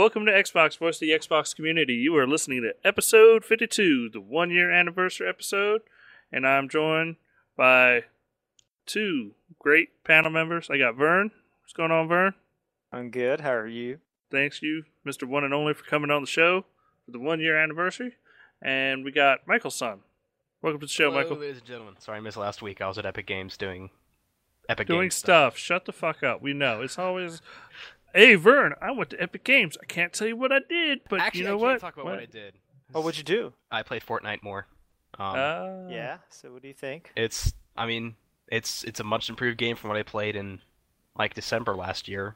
Welcome to Xvox Voice of the Xbox Community. You are listening to episode 52, the one year anniversary episode, and I'm joined by two great panel members. I got Vern. What's going on, Vern? I'm good. How are you? Thanks you, Mr. One and Only, for coming on the show for the one year anniversary. And we got Michael's son. Welcome to the show, Hello, Michael. ladies and gentlemen. Sorry I missed last week. I was at Epic Games doing Epic Doing Games stuff. Shut the fuck up. We know. It's always. Hey, Vern, I went to Epic Games. I can't tell you what I did, but Actually, you know I can't what? talk about what? I did. Oh, what'd you do? I played Fortnite more. Um, Uh, yeah. So, what do you think? it's. I mean, it's it's a much improved game from what I played in like December last year.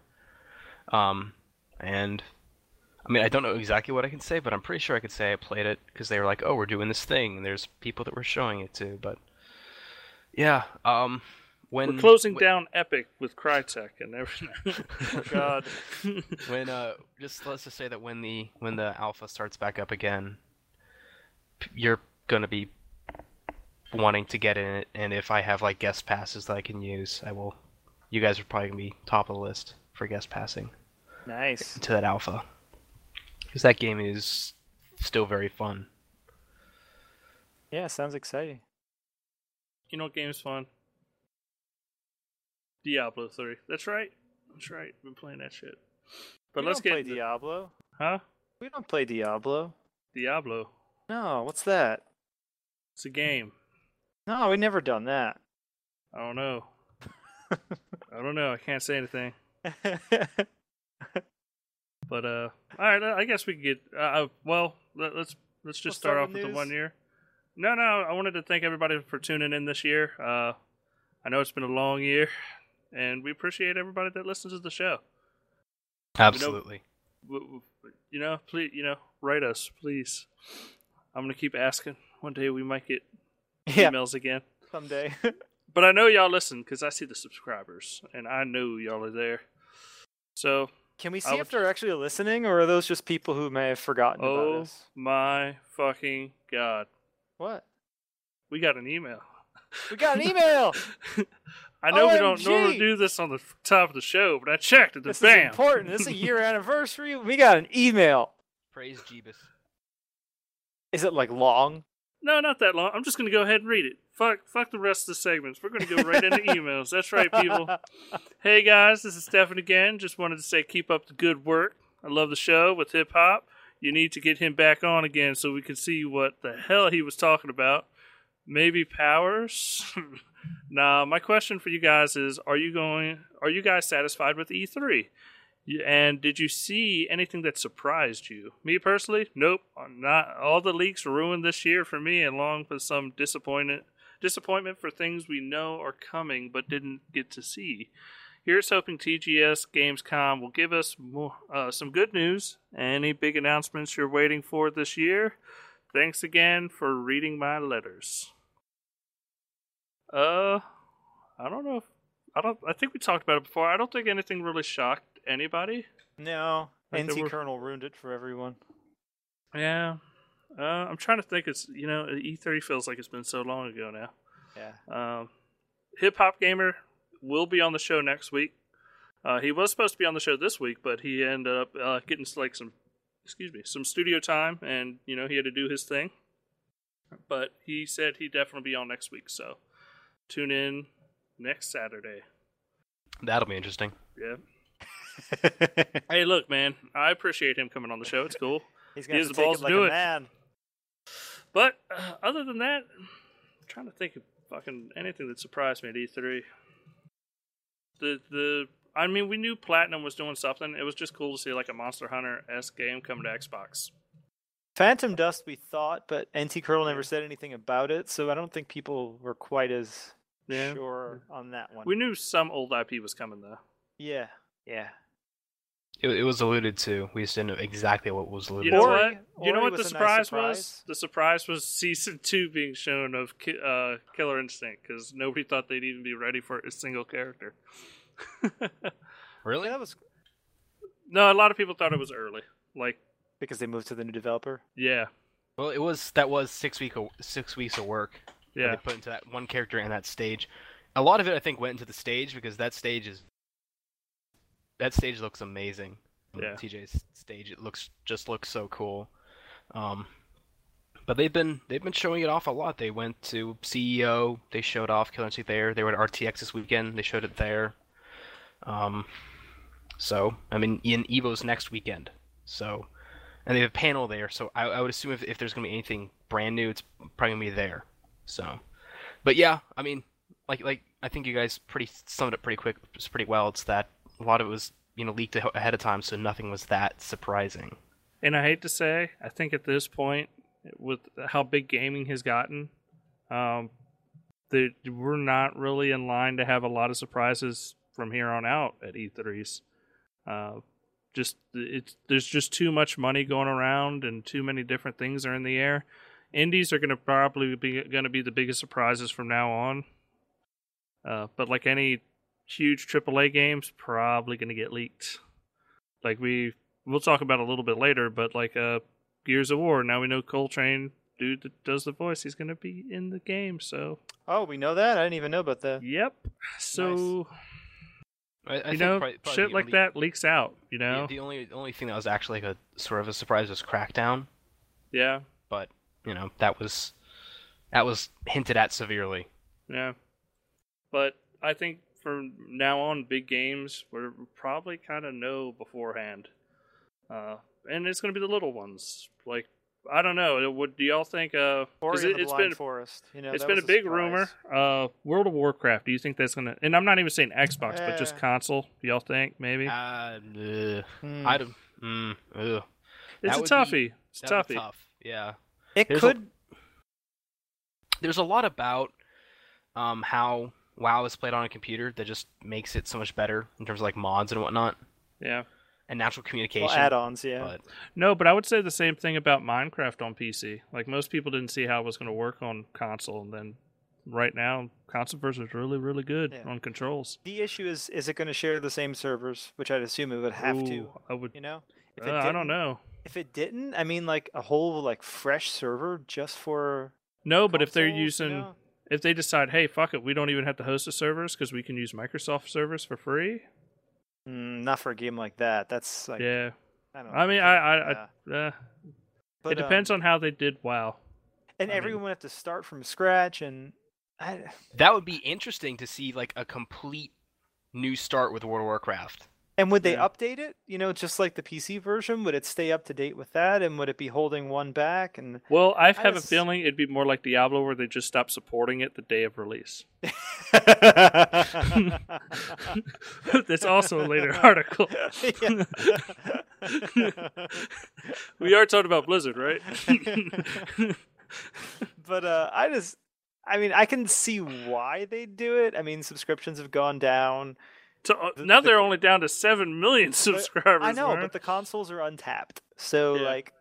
Um, and I mean, I don't know exactly what I can say, but I'm pretty sure I could say I played it because they were like, "Oh, we're doing this thing." And there's people that we're showing it to, but yeah. Um, when We're closing when- down Epic with Crytek and everything. Oh God. when uh just let's just say that when the when the alpha starts back up again you're gonna be wanting to get in it and if i have like guest passes that i can use i will you guys are probably gonna be top of the list for guest passing nice. to that alpha because that game is still very fun Yeah, sounds exciting. you know what game's fun? Diablo 3. That's right. That's right. Been playing that shit. But we let's don't get play into- Diablo. Huh? We don't play Diablo. Diablo. No, what's that? It's a game. No, we never done that. I don't know. I don't know. I can't say anything. But uh, all right. I guess we can get. Uh, uh, well, let, let's let's just start off with with the one year. No, no. I wanted to thank everybody for tuning in this year. Uh, I know it's been a long year, and we appreciate everybody that listens to the show. absolutely w- w- you know, please, you know, write us, please. I'm gonna keep asking. One day we might get yeah, emails again, someday. but I know y'all listen because I see the subscribers, and I know y'all are there. So, Can we see if they're actually listening, or are those just people who may have forgotten about oh us? my fucking god, What? we got an email. We got an email. I know we don't normally do this on the top of the show, but I checked and this bam. is important. This is a year anniversary. We got an email. praise jeebus Is it like long? No, not that long. I'm just gonna go ahead and read it. Fuck, fuck the rest of the segments. We're gonna go right into emails. That's right, people. Hey guys, this is Stefan again. Just wanted to say keep up the good work. I love the show with hip hop. You need to get him back on again so we can see what the hell he was talking about. Maybe powers? nah, my question for you guys is are you going are you guys satisfied with E3? And did you see anything that surprised you? Me personally, nope. Not all the leaks ruined this year for me, and long for some disappointment disappointment for things we know are coming but didn't get to see. Here's hoping TGS Gamescom will give us more, uh, some good news. Any big announcements you're waiting for this year? Thanks again for reading my letters. Uh, I don't know. If, I don't. I think we talked about it before. I don't think anything really shocked anybody. No. Like NT were- Colonel ruined it for everyone. Yeah. Uh, I'm trying to think. It's you know E3 feels like it's been so long ago now. Yeah. Um, Hip Hop Gamer will be on the show next week. Uh, he was supposed to be on the show this week, but he ended up uh, getting like some, excuse me, some studio time, and you know he had to do his thing. But he said he'd definitely be on next week, so tune in next Saturday. that'll be interesting Yeah. Hey, look, man, I appreciate him coming on the show. It's cool. He's He gonna has the to take balls it to like do a it. man. But uh, other than that, I'm trying to think of fucking anything that surprised me at E3. The the I mean, we knew Platinum was doing something. It was just cool to see like a Monster Hunter s game coming to Xbox. Phantom Dust, we thought, but NT Colonel never said anything about it, so I don't think people were quite as Yeah. sure on that one. We knew some old IP was coming though. yeah, yeah. it, it was alluded to we just didn't know exactly what was alluded You know Ori- what? You know what the was a surprise, was? The surprise was season two being shown of Ki- uh, Killer Instinct because nobody thought they'd even be ready for a single character. really That was no, a lot of people thought it was early. Like, because they moved to the new developer. yeah, Well, it was that was six week o- six weeks of work that yeah. they put into that one character and that stage. A lot of it, I think, went into the stage because that stage is that stage looks amazing. Yeah. TJ's stage. It looks just looks so cool. Um, but they've been they've been showing it off a lot. They went to CEO. They showed off Killer Instinct there. They were at RTX this weekend. They showed it there. Um, so I mean, in Evo's next weekend. So, and they have a panel there. So I, I would assume if if there's gonna be anything brand new, it's probably gonna be there. So, but yeah, I mean, like like I think you guys pretty summed it up pretty quick, pretty well. It's that a lot of it was you know leaked ahead of time, so nothing was that surprising. And I hate to say, I think at this point, with how big gaming has gotten, um, that we're not really in line to have a lot of surprises from here on out at E3s. Uh, just it's there's just too much money going around and too many different things are in the air. Indies are going to probably be going to be the biggest surprises from now on. Uh, but like any huge AAA games, probably going to get leaked. Like we we'll talk about a little bit later, but like uh Gears of War, now we know Cole Train, dude that does the voice, he's gonna be in the game, so Oh, we know that. I didn't even know about that. Yep. So I, I you know, probably- probably shit the like only- that leaks out, you the- know? The, only the only thing that was actually like a sort of a surprise was Crackdown, yeah. but you know that was that was hinted at severely. Yeah. But I think from now on, big games we're probably kind of know beforehand, uh, and it's going to be the little ones. Like I don't know. Would do y'all think? Uh, 'cause Ori it, and the it's Blind been Forest. You know, it's that been a was big surprise. rumor. Uh, World of Warcraft. Do you think that's gonna? And I'm not even saying Xbox, but just Eh. console. Do y'all think maybe? Uh. Hmm. I don't. Mm, ugh. it's that a toughie. be- it's a toughie. tough. Yeah. It There's a- could. There's a lot about um how WoW is played on a computer that just makes it so much better in terms of like mods and whatnot Yeah. And natural communication. Well, add-ons, yeah. But No, but I would say the same thing about Minecraft on PC. Like most people didn't see how it was going to work on console, and then right now console version is really, really good Yeah. on controls. the issue is, is it going to share the same servers? Which I'd assume it would have to. I would. You know, if Uh, I don't know. If it didn't, I mean, like a whole like fresh server just for. No, but if they're consoles, you using, know? if they decide, hey, fuck it, we don't even have to host the servers because we can use Microsoft servers for free. Mm, not for a game like that. That's like. yeah. I don't. I mean, I, I, yeah. I uh, But, it depends um, on how they did WoW. And I mean- everyone would have to start from scratch, and I, that would be interesting to see like a complete new start with World of Warcraft. And would they Yeah. update it? You know, just like the PC version, would it stay up to date with that? And would it be holding one back? And Well, I I have a feeling it'd be more like Diablo, where they just stop supporting it the day of release. That's also a later article. we are talking about Blizzard, right? but uh, I just, I mean, I can see why they do it. I mean, subscriptions have gone down. So, uh, The- now the- they're only down to seven million subscribers. I know, man. but the consoles are untapped. So Yeah. like,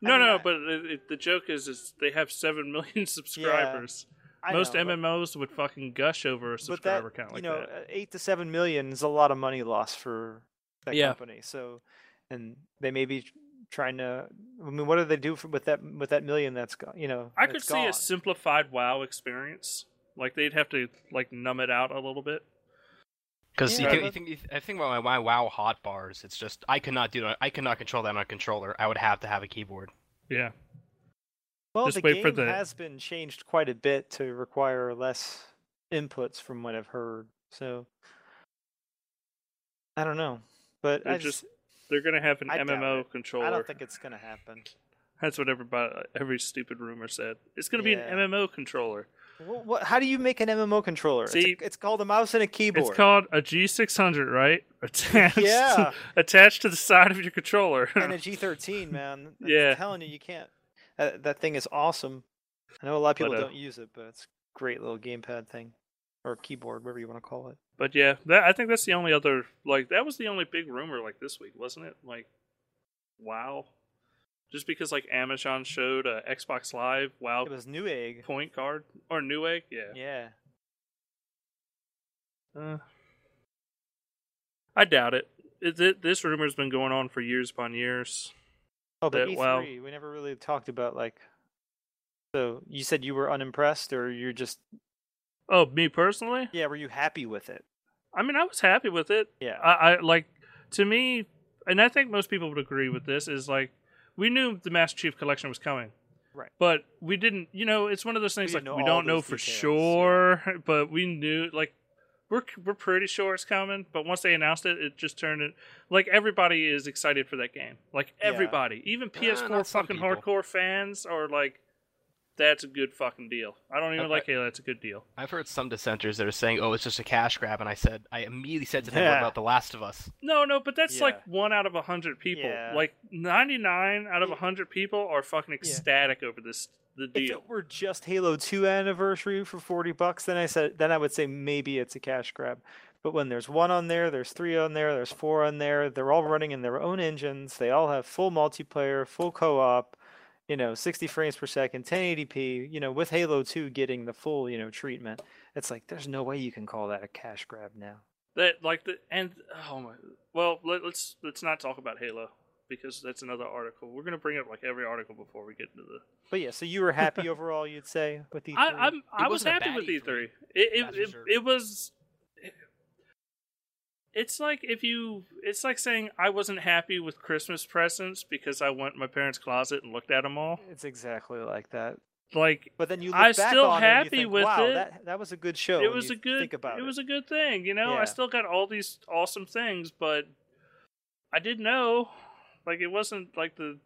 no, I mean, no, I- but it, it, the joke is, is they have seven million subscribers. I Most know, but- MMOs would fucking gush over a but that subscriber count like you know, that. uh, eight to seven million is a lot of money lost for that Yeah. company. So, and they may be trying to. I mean, what do they do for, with that with that million that's gone? You know, I could see gone? a simplified WoW experience. Like they'd have to like numb it out a little bit. Because Yeah, you, think, you think I think about my, my WoW hotbars. It's just I cannot do I cannot control that on a controller. I would have to have a keyboard. Yeah. Well, Just the game the- has been changed quite a bit to require less inputs from what I've heard. So I don't know, but They're I just- just They're gonna have an I MMO controller. I don't think it's gonna happen. That's what everybody, every stupid rumor said. It's gonna be an MMO controller. What, what, how do you make an MMO controller? It's a- See, it's, called a mouse and a keyboard. It's called a G600, right? Attached, Yeah. attached to the side of your controller. and a G13, man. I'm Yeah. telling you, you can't. That, that thing is awesome. I know a lot of But, people uh, don't use it, but it's a great little gamepad thing, or keyboard, whatever you want to call it. but yeah, that I think that's the only other like that was the only big rumor like this week, wasn't it? Like, wow, just because like Amazon showed a Xbox Live WoW It was Newegg. point card or Newegg, yeah. Yeah. Uh, I doubt it. It, it. This rumor's been going on for years upon years. Oh, but That- E3, well- we never really talked about like. So you said you were unimpressed, or you're just Oh, me personally? yeah? Were you happy with it? I mean, I was happy with it. Yeah. I, I like to me and I think most people would agree with this, is like we knew the Master Chief Collection was coming. Right. But we didn't, you know, it's one of those things We like we don't know for details, sure, but we knew like we're we're pretty sure it's coming. But once they announced it, it just turned it like everybody is excited for that game. Like Yeah. everybody, even Uh, PS4 not some fucking hardcore fans are like, that's a good fucking deal. I don't even Uh, like Halo. That's a good deal. I've heard some dissenters that are saying, "Oh, it's just a cash grab," and I said, I immediately said to them, Yeah. about The Last of Us?" No, no, but that's Yeah. like one out of a hundred people. Yeah. Like ninety nine out of a hundred people are fucking ecstatic over this the deal. If deal. it were just Halo 2 anniversary for 40 bucks, then I said then I would say maybe it's a cash grab. But when there's one on there, there's three on there, there's four on there, they're all running in their own engines. They all have full multiplayer, full co-op, you know, 60 frames per second, 1080p, you know, with Halo 2 getting the full, you know, treatment. It's like there's no way you can call that a cash grab now. That like the and oh my. Well, let, let's let's not talk about Halo because that's another article. We're gonna bring up like every article before we get into the. But yeah, so you were happy overall, you'd say, with E3? I I'm I was happy with E3. E3. It it, it, it was. It's like if you, it's like saying I wasn't happy with Christmas presents because I went in my parents' closet and looked at them all. It's exactly like that. Like But then you look I'm back still on it and you happy think, with wow, it. that that was a good show. it was a good think about it it. was a good thing you know Yeah. i still got all these awesome things but i didn't know like it wasn't like the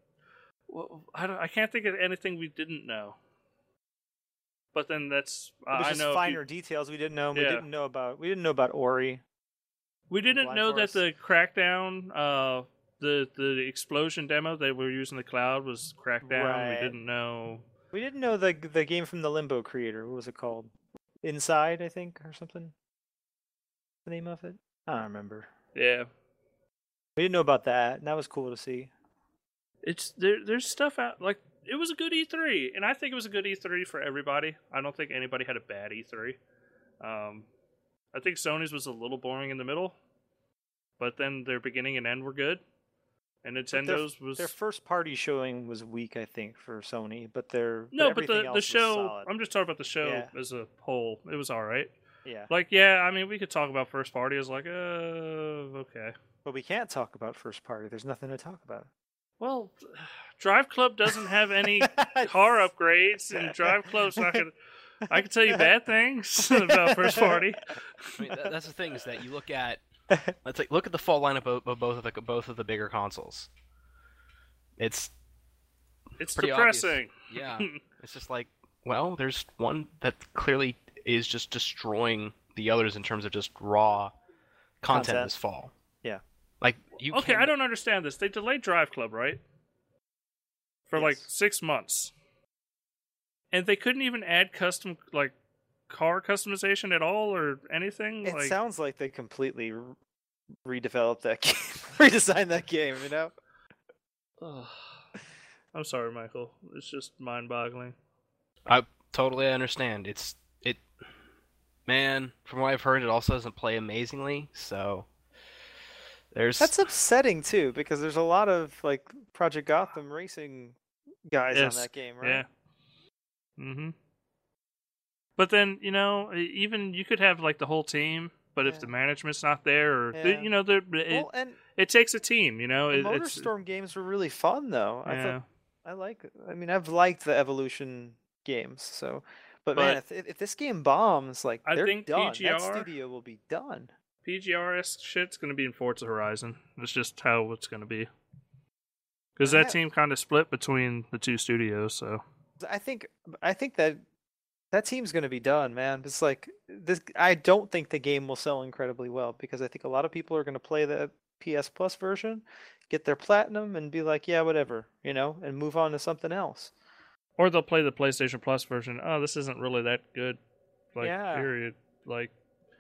well, I, don't, I can't think of anything we didn't know but then that's was i know if you- finer details we didn't know. We didn't know about. We didn't know about Ori. We didn't know that the crackdown uh the the explosion demo that we were using the cloud was crackdown Right. we didn't know We didn't know the the game from the Limbo creator. What was it called? Inside, I think, or something. The name of it? I don't remember. yeah We didn't know about that, and that was cool to see. it's there. There's stuff out like it was a good E3, and I think it was a good E3 for everybody. I don't think anybody had a bad E3. Um, I think Sony's was a little boring in the middle, but then their beginning and end were good, and But their- was Their first party showing was weak, I think, for Sony, but their no, but everything the the show. I'm just talking about the show Yeah. as a whole. It was all right. Yeah, Like, yeah, I mean, we could talk about first party as like, uh, okay. but we can't talk about first party. There's nothing to talk about. Well, Drive Club doesn't have any car upgrades, and Drive Club's not gonna. I can tell you bad things about first party. I mean, that's the thing is that you look at let's like look at the fall lineup of, of both of the both of the bigger consoles. It's It's Pretty obvious. depressing. yeah, it's just like well, there's one that clearly is just destroying the others in terms of just raw content, Content. this fall. Yeah. like you. Okay, can, I don't understand this. They delayed Drive Club, right? For like six months, and they couldn't even add custom like car customization at all or anything. It like, sounds like they completely re- redeveloped that game, redesigned that game. You know. Ugh. I'm sorry, Michael. It's just mind-boggling. I totally understand. It's it, man. From what I've heard, it also doesn't play amazingly. So there's That's upsetting too, because there's a lot of like Project Gotham racing guys Yes, on that game, right? Yeah. Mm-hmm. But then you know, even you could have like the whole team, but if the management's not there, or the- you know, the- it, Well, and it takes a team. You know, the it, MotorStorm games were really fun though. I yeah. thought I like. I mean, I've liked the Evolution games, so. But, man, if, if this game bombs, like I they're think done. That PGR studio will be done. PGRS shit's going to be in Forza Horizon. That's just how it's going to be. Because I- that team kind of split between the two studios. So I think I think that that team's going to be done, man. It's like this. I don't think the game will sell incredibly well because I think a lot of people are going to play the PS Plus version, get their platinum, and be like, yeah, whatever, you know, and move on to something else. or they'll play the PlayStation Plus version. Oh, this isn't really that good. Like Yeah. period. Like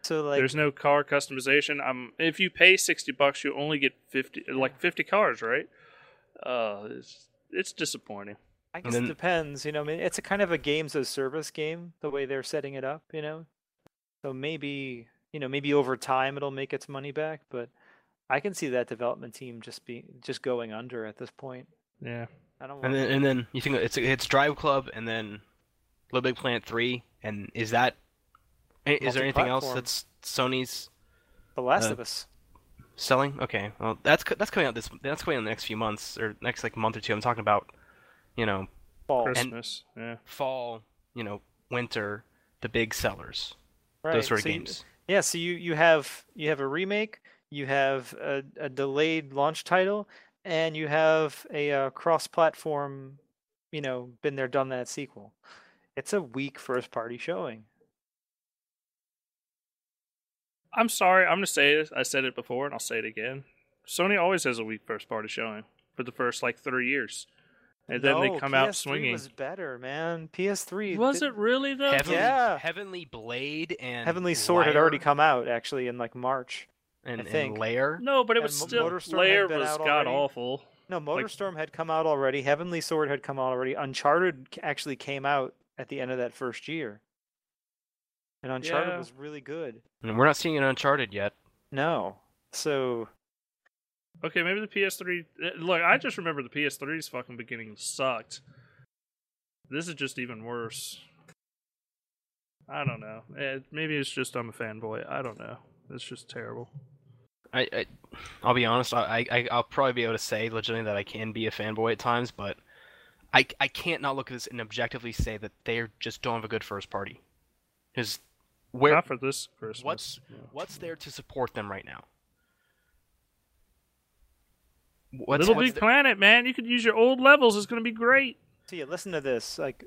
So like, there's no car customization. I'm if you pay sixty bucks, you only get fifty like fifty cars, right? Uh, it's it's disappointing. I guess then- it depends. You know, I mean, it's a kind of a games as service game the way they're setting it up. You know, so maybe you know maybe over time it'll make its money back, but I can see that development team just be just going under at this point. Yeah. I don't. and then and then you think it's it's Drive Club and then Little Big Planet three, and is that is there anything else that's Sony's? The Last uh, of Us. Selling? Okay. Well, that's that's coming out this that's coming out in the next few months or next like month or two. I'm talking about, you know, Fall. Christmas. yeah. fall, you know, winter, the big sellers. right. Those sort of so you- games. yeah, so you you have you have a remake, you have a, a delayed launch title, and you have a uh, cross-platform, you know, been there, done that sequel. It's a weak first-party showing. I'm sorry. I'm gonna say this. I said it before, and I'll say it again. Sony always has a weak first party showing for the first like three years, and then they come out PS3 swinging. Was better, man. PS3 Was did- it really though? Heavenly, Yeah. Heavenly Blade and Heavenly Sword had already come out actually in like March. and, I and think. Lair. No, but it was Mo- still MotorStorm Lair was god awful. No, Like- MotorStorm had come out already. Heavenly Sword had come out already. Uncharted actually came out at the end of that first year. And Uncharted Yeah. was really good. And we're not seeing an Uncharted yet. No. So Okay, maybe the PS3. eh, Look, I just remember the PS3's fucking beginning sucked. This is just even worse. I don't know. Eh, Maybe it's just I'm a fanboy. I don't know. It's just terrible. I, I I'll be honest. I, I I'll probably be able to say legitimately that I can be a fanboy at times, but I I can't not look at this and objectively say that they just don't have a good first party. Because where Not for this Christmas. what's Yeah. what's there to support them right now? What's, Little what's Big the- Planet, man. You could use your old levels. It's gonna be great. so yeah, listen to this. Like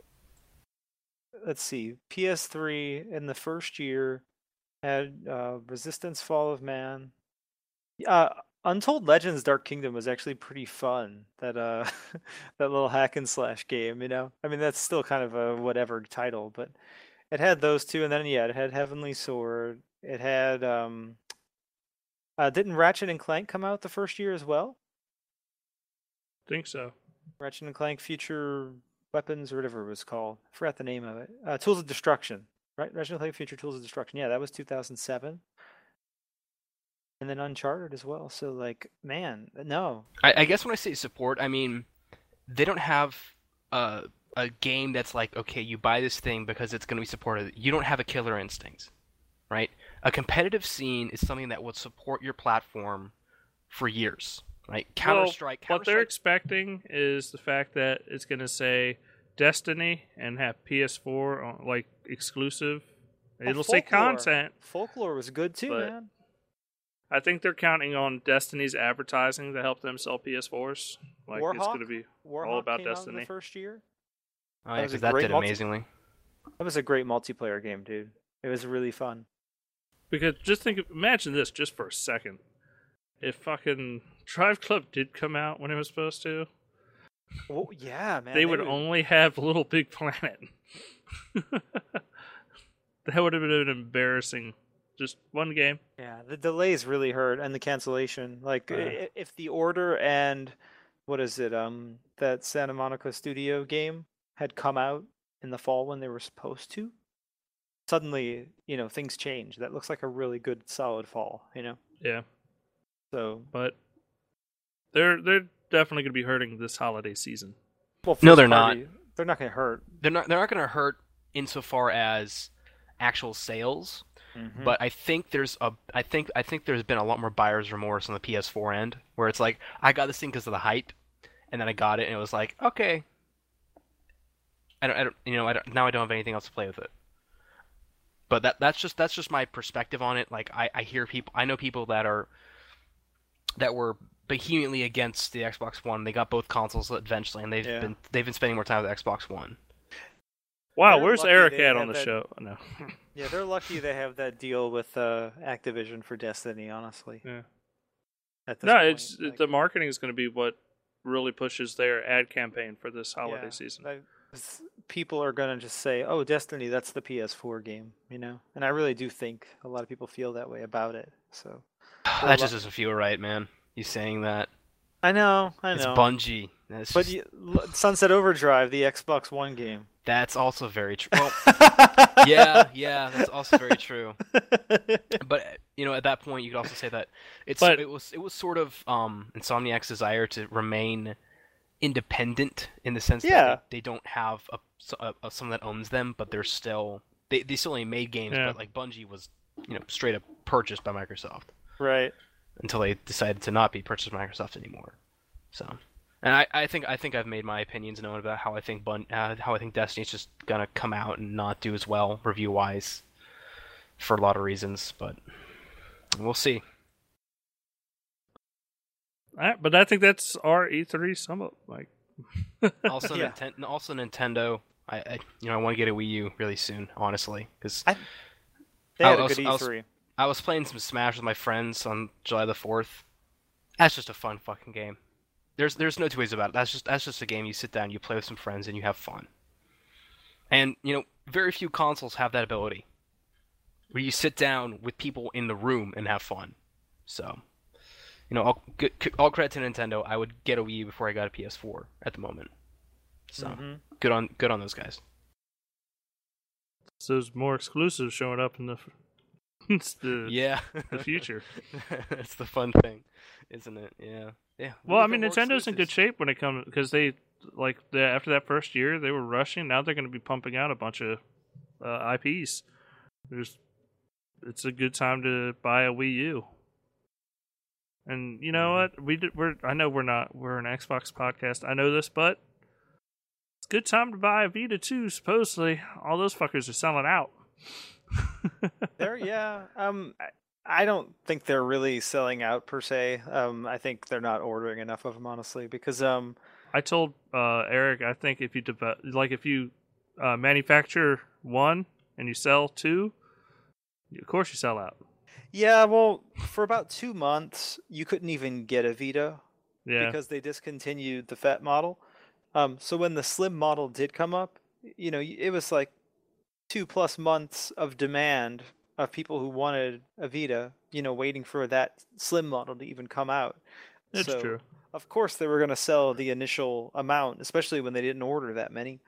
let's see. PS3 in the first year had uh, Resistance Fall of Man. Uh Untold Legends Dark Kingdom was actually pretty fun. That uh that little hack and slash game, you know. I mean that's still kind of a whatever title, but it had those two and then yeah, it had Heavenly Sword. It had um uh didn't Ratchet and Clank come out the first year as well? Think so. Ratchet and Clank Future Weapons or whatever it was called. I forgot the name of it. Uh, Tools of Destruction. Right? Ratchet and Clank Future Tools of Destruction. Yeah, that was 2007. And then Uncharted as well. So like, man, no. I, I guess when I say support, I mean they don't have a a game that's like, okay, you buy this thing because it's going to be supported. You don't have a killer instinct, right? A competitive scene is something that would support your platform for years, right? Counter Strike. What they're expecting is the fact that it's going to say Destiny and have PS4 on, like exclusive. Oh, It'll say content. Folklore was good too, man. I think they're counting on Destiny's advertising to help them sell PS4s. Like it's going to be Warhawk about came out in Destiny. the first year. oh, yeah, that was that did multi- amazingly. That was a great multiplayer game, dude. It was really fun. because just think, imagine this just for a second. If fucking Drive Club did come out when it was supposed to, Oh yeah, man. they would only have Little Big Planet. that would have been embarrassing. Just one game. Yeah, the delays really hurt, and the cancellation. Like, Uh. if the order and what is it? Um, that Santa Monica Studio game had come out in the fall when they were supposed to. Suddenly, you know, things change. That looks like a really good, solid fall. You know, Yeah, so but they're they're definitely going to be hurting this holiday season. well, No, they're not. They're not going to hurt. They're not. They're not going to hurt insofar as actual sales. Mm-hmm. But I think there's a I think I think there's been a lot more buyer's remorse on the PS4 end where it's like I got this thing because of the hype, and then I got it and it was like okay. I don't, I don't you know I don't, now I don't have anything else to play with it. But that that's just that's just my perspective on it. Like I, I hear people I know people that are that were vehemently against the Xbox One. They got both consoles eventually, and they've Yeah. been they've been spending more time with the Xbox One. Wow, They're where's Eric at on the that- show? No. yeah, they're lucky they have that deal with uh, Activision for Destiny. Honestly, Yeah. At this No, point, it's like- the marketing is going to be what really pushes their ad campaign for this holiday Yeah, season. I- s- people are gonna just say, "Oh, Destiny, that's the PS4 game," you know. And I really do think a lot of people feel that way about it. So that just doesn't feel right, man. You saying that I know, I know. it's. Bungie. That's but just- you, Sunset Overdrive, the Xbox One game. That's also very true. Well, yeah, yeah, that's also very true. But you know, at that point, you could also say that it's But- it was it was sort of um, Insomniac's desire to remain independent in the sense Yeah. that they, they don't have a, a, a someone that owns them, but they're still they they still only made games, Yeah. but like Bungie was you know straight up purchased by Microsoft. right. Until they decided to not be purchased by Microsoft anymore. So, and I, I think I think I've made my opinions known about how I think Bun, uh, how I think Destiny's just gonna come out and not do as well review wise, for a lot of reasons. But we'll see. All right, but I think that's our E3 sum up. Like, Also, Yeah. Ninten- also Nintendo. I, I you know I want to get a Wii U really soon, honestly, because I- They had I a good I was- E3. I was playing some Smash with my friends on July the fourth. That's just a fun fucking game. There's there's no two ways about it. That's just that's just a game you sit down, you play with some friends, and you have fun. And you know, very few consoles have that ability, where you sit down with people in the room and have fun. So, you know, all, good, all credit to Nintendo. I would get a Wii U before I got a PS4 at the moment. So Mhm. good on good on those guys. so there's more exclusives showing up in the, it's the, Yeah, the future. it's the fun thing, isn't it? Yeah, yeah. Well, I mean, Nintendo's in good shape when it comes because they like the, after that first year they were rushing. Now they're going to be pumping out a bunch of uh, IPs. There's, it's a good time to buy a Wii U. And you know Mhm. what? We did, we're I know we're not we're an Xbox podcast. I know this, but it's a good time to buy a Vita too. Supposedly, all those fuckers are selling out. They're yeah. Um, I- I don't think they're really selling out per se. Um, I think they're not ordering enough of them honestly because um, I told uh, Eric, I think if you develop, like if you uh, manufacture one and you sell two, of course you sell out. yeah. Well, for about two months, you couldn't even get a Vita Yeah, because they discontinued the fat model. Um, so when the slim model did come up, you know, it was like two plus months of demand of people who wanted a Vita, you know, waiting for that slim model to even come out. that's So, true. Of course, they were going to sell the initial amount, especially when they didn't order that many.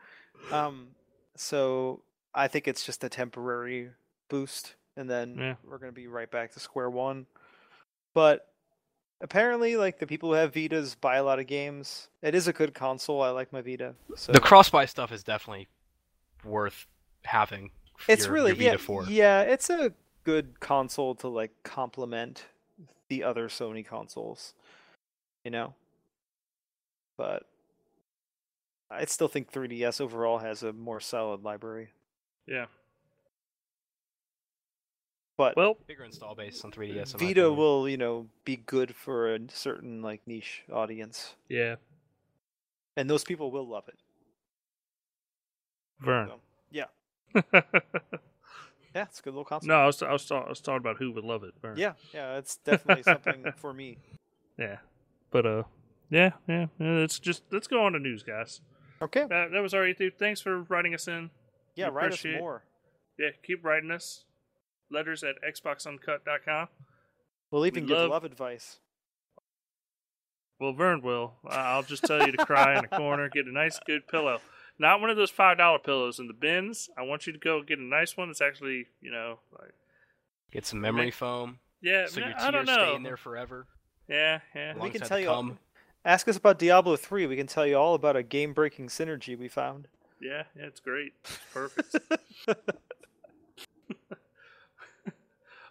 Um, so I think it's just a temporary boost, and then Yeah. we're going to be right back to square one. But apparently, like the people who have Vitas buy a lot of games. It is a good console. I like my Vita. So The cross-buy stuff is definitely worth having. it's your, really your Vita yeah, 4. yeah. It's a good console to like complement the other Sony consoles, you know. But I still think 3DS overall has a more solid library. Yeah. But Well, Bigger install base on 3DS. in Vita will, you know, be good for a certain like niche audience, yeah. and those people will love it. Vern. So, yeah, it's a good little console. no, I was, I was I was talking about who would love it. Vern. Yeah, yeah, it's definitely something for me. Yeah. But uh, yeah, yeah. yeah, It's just let's go on to news, guys. Okay. That that was our dude. Thanks for writing us in. Yeah, We write us more. Yeah, keep writing us. Letters at xboxuncut.com. We'll even We give love- love advice. Well, Vern will. I'll just tell you to cry in a corner, get a nice, good pillow. Not one of those five dollar pillows in the bins. I want you to go get a nice one that's actually, you know, like Get some memory Make- foam, yeah. so man, your I don't tears stay in there forever. Yeah, yeah. We can tell you all- come. Ask us about Diablo 3. We can tell you all about a game breaking synergy we found. Yeah, yeah, it's great. It's perfect.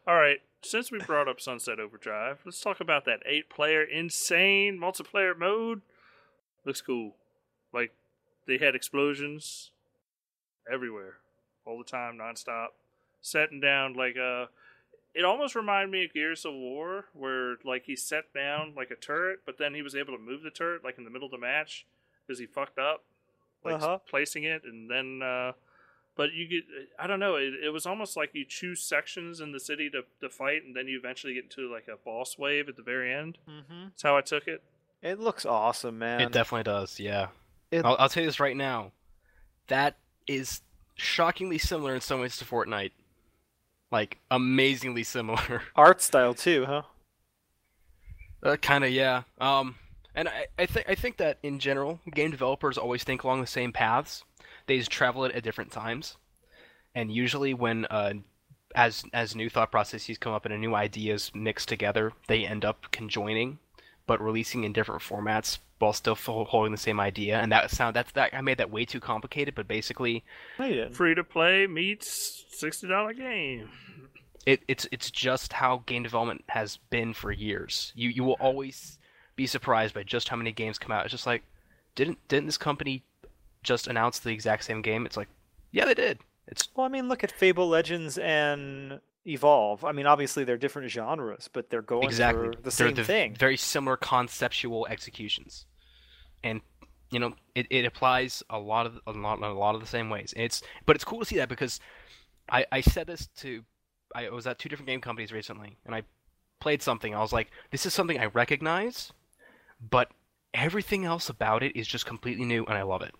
All right, since we brought up Sunset Overdrive, let's talk about that eight-player insane multiplayer mode. Looks cool. Like they had explosions everywhere, all the time, nonstop, setting down like uh It almost reminded me of Gears of War, where like he set down like a turret, but then he was able to move the turret like in the middle of the match because he fucked up, like Uh-huh. placing it, and then. uh but you get, I don't know, it, it was almost like you choose sections in the city to, to fight, and then you eventually get into like a boss wave at the very end. Mm-hmm. That's how I took it. It looks awesome, man. It definitely does. Yeah. It- I'll, I'll tell you this right now. That is shockingly similar in some ways to Fortnite. Like amazingly similar. Art style too, huh? Uh, kind of, yeah. Um, and I, I think I think that in general, game developers always think along the same paths. They just travel it at different times, and usually when uh, as as new thought processes come up and new ideas mix together, they end up conjoining, but releasing in different formats while still holding the same idea. And that sound that's that I made that way too complicated, but basically, No. Free to play meets sixty dollar game. it, it's it's just how game development has been for years. You you will always be surprised by just how many games come out. It's just like, didn't didn't this company just announce the exact same game? It's like, yeah, they did. It's Well, I mean, look at Fable Legends and Evolve. I mean, obviously they're different genres, but they're going exactly for the They're same the thing. Very similar conceptual executions, and you know it, it applies a lot of a lot a lot of the same ways. And it's but it's cool to see that because I I said this to I was at two different game companies recently, and I played something. I was like, this is something I recognize, but everything else about it is just completely new, and I love it.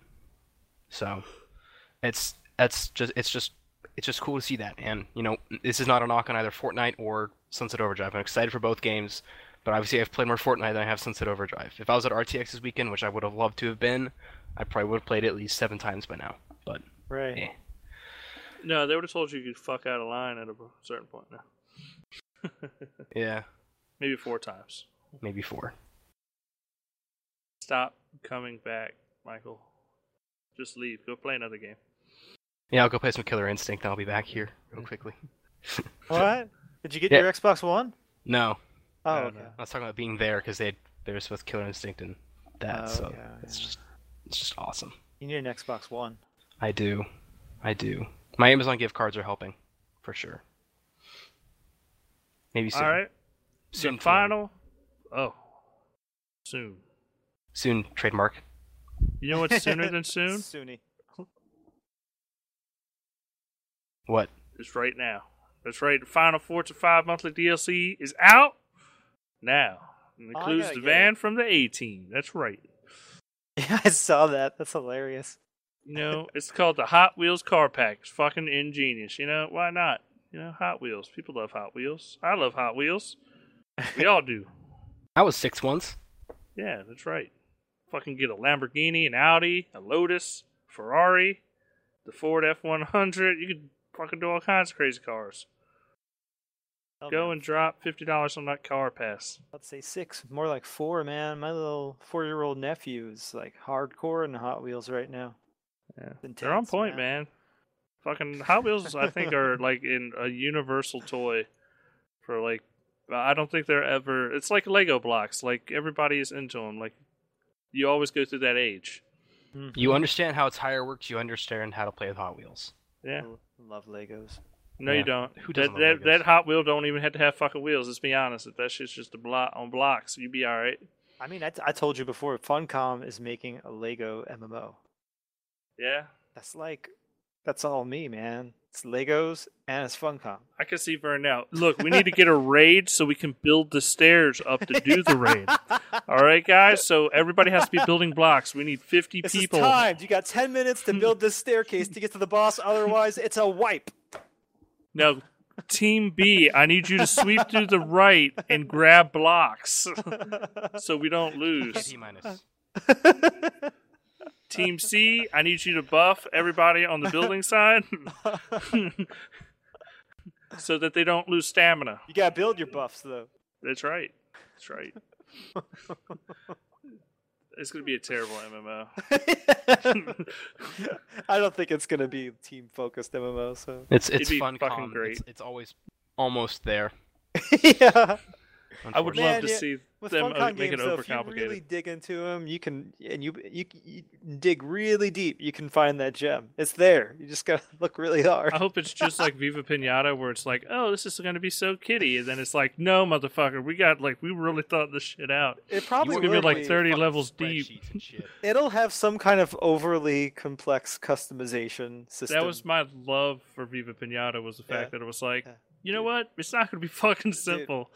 So it's that's just it's just it's just cool to see that. And you know, this is not a knock on either Fortnite or Sunset Overdrive. I'm excited for both games, but obviously I've played more Fortnite than I have Sunset Overdrive. If I was at RTX this weekend, which I would have loved to have been, I probably would have played it at least seven times by now. But right. eh. No, they would have told you you could fuck out of line at a certain point. No, yeah, maybe four times. maybe four. Stop coming back, Michael. Just leave. Go play another game. Yeah, I'll go play some Killer Instinct. and I'll be back here real quickly. What? Did you get Yeah. your Xbox One? No, Oh, No, okay. no. I was talking about being there because they they were supposed to Killer Instinct and that. Oh, so yeah, it's yeah. just it's just awesome. You need an Xbox One. I do, I do. My Amazon gift cards are helping, for sure. Maybe soon. All right. Soon. the final. Oh, soon. Soon trademark. You know what's sooner than soon? Soonie. What? It's right now. That's right. The final Forza 5 monthly DLC is out now. It Oh, includes gotta the get van from the A team. That's right. Yeah, I saw that. That's hilarious. You know, it's called the Hot Wheels Car Pack. It's fucking ingenious. You know, why not? You know, Hot Wheels. People love Hot Wheels. I love Hot Wheels. We all do. I was six once. Yeah, that's right. Fucking get a Lamborghini, an Audi, a Lotus, Ferrari, the Ford F one hundred. You could fucking do all kinds of crazy cars. Oh, Go man. and drop fifty dollars on that car pass. Let's say six, more like four, man. My little four-year-old nephew's like hardcore in Hot Wheels right now. Yeah, It's they're on point, man. Fucking Hot Wheels, I think, are like in a universal toy for like. I don't think they're ever. It's like Lego blocks. Like everybody is into them. Like you always go through that age. Mhm. You understand how a tire works. You understand how to play with Hot Wheels. Yeah. L- Love Legos. No, Yeah. you don't. Who that, doesn't love that, Legos? that Hot Wheel don't even have to have fucking wheels. Let's be honest. If that shit's just a block on blocks, you'd be all right. I mean, I, t- I told you before, Funcom is making a Lego MMO. Yeah, That's like, that's all me, man. It's Legos and it's Funcom. I can see Vern now. Look, we need to get a raid so we can build the stairs up to do the raid. All right, guys. So everybody has to be building blocks. We need fifty This people. is timed. You got 10 minutes to build this staircase to get to the boss. Otherwise, it's a wipe. Now, Team B, I need you to sweep to the right and grab blocks so we don't lose. T minus. Team C, I need you to buff everybody on the building side so that they don't lose stamina. you got to build your buffs, though. That's right. That's right. It's going to be a terrible MMO. I don't think it's going to be team focused MMO, so. It's it's fun. fucking com. great. It's, it's always almost there. yeah. I would love Man, to yeah, see With them uh, Funcom make it games, though, if you really dig into them, you can and you, you you dig really deep. You can find that gem. It's there. You just gotta look really hard. I hope it's just like Viva Pinata, where it's like, oh, this is going to be so kiddie, and then it's like, no, motherfucker, we got like, we really thought this shit out. It probably gonna be like 30 levels deep. spreadsheets and shit. It'll have some kind of overly complex customization system. That was my love for Viva Pinata was the fact Yeah. that it was like, Yeah. You know what? It's not going to be fucking simple.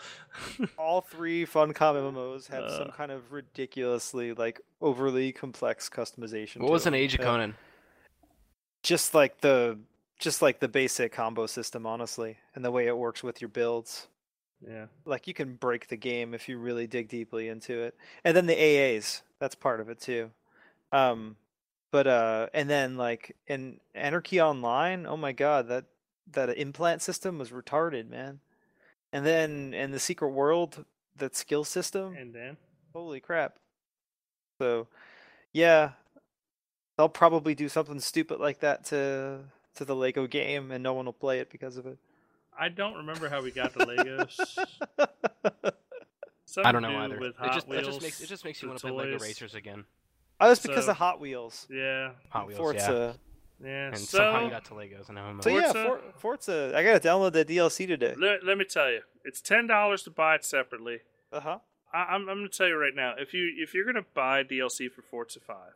all three Funcom MMOs have some Uh. kind of ridiculously like overly complex customization. What was an. Age of Conan? Just like the just like the basic combo system, honestly, and the way it works with your builds. yeah. like you can break the game if you really dig deeply into it and then the aas that's part of it too um but uh and then like in anarchy online oh my god that that implant system was retarded man and then in the secret world that skill system And then, holy crap so yeah they'll probably do something stupid like that to to the lego game and no one will play it because of it I don't remember how we got the Legos. Something I don't know either. With It Hot just, it just makes it just makes you want to play Lego. Racers again. Oh, that's because So- of Hot Wheels. Yeah, Hot Wheels, yeah. Forza. yeah. And so somehow you got to Legos, and now I'm So uh, yeah, Forza- For, Forza. I gotta download the DLC today. let, let me tell you, it's ten dollars to buy it separately. Uh huh. I, I'm, I'm going to tell you right now, if you if you're going to buy DLC for Forza Five,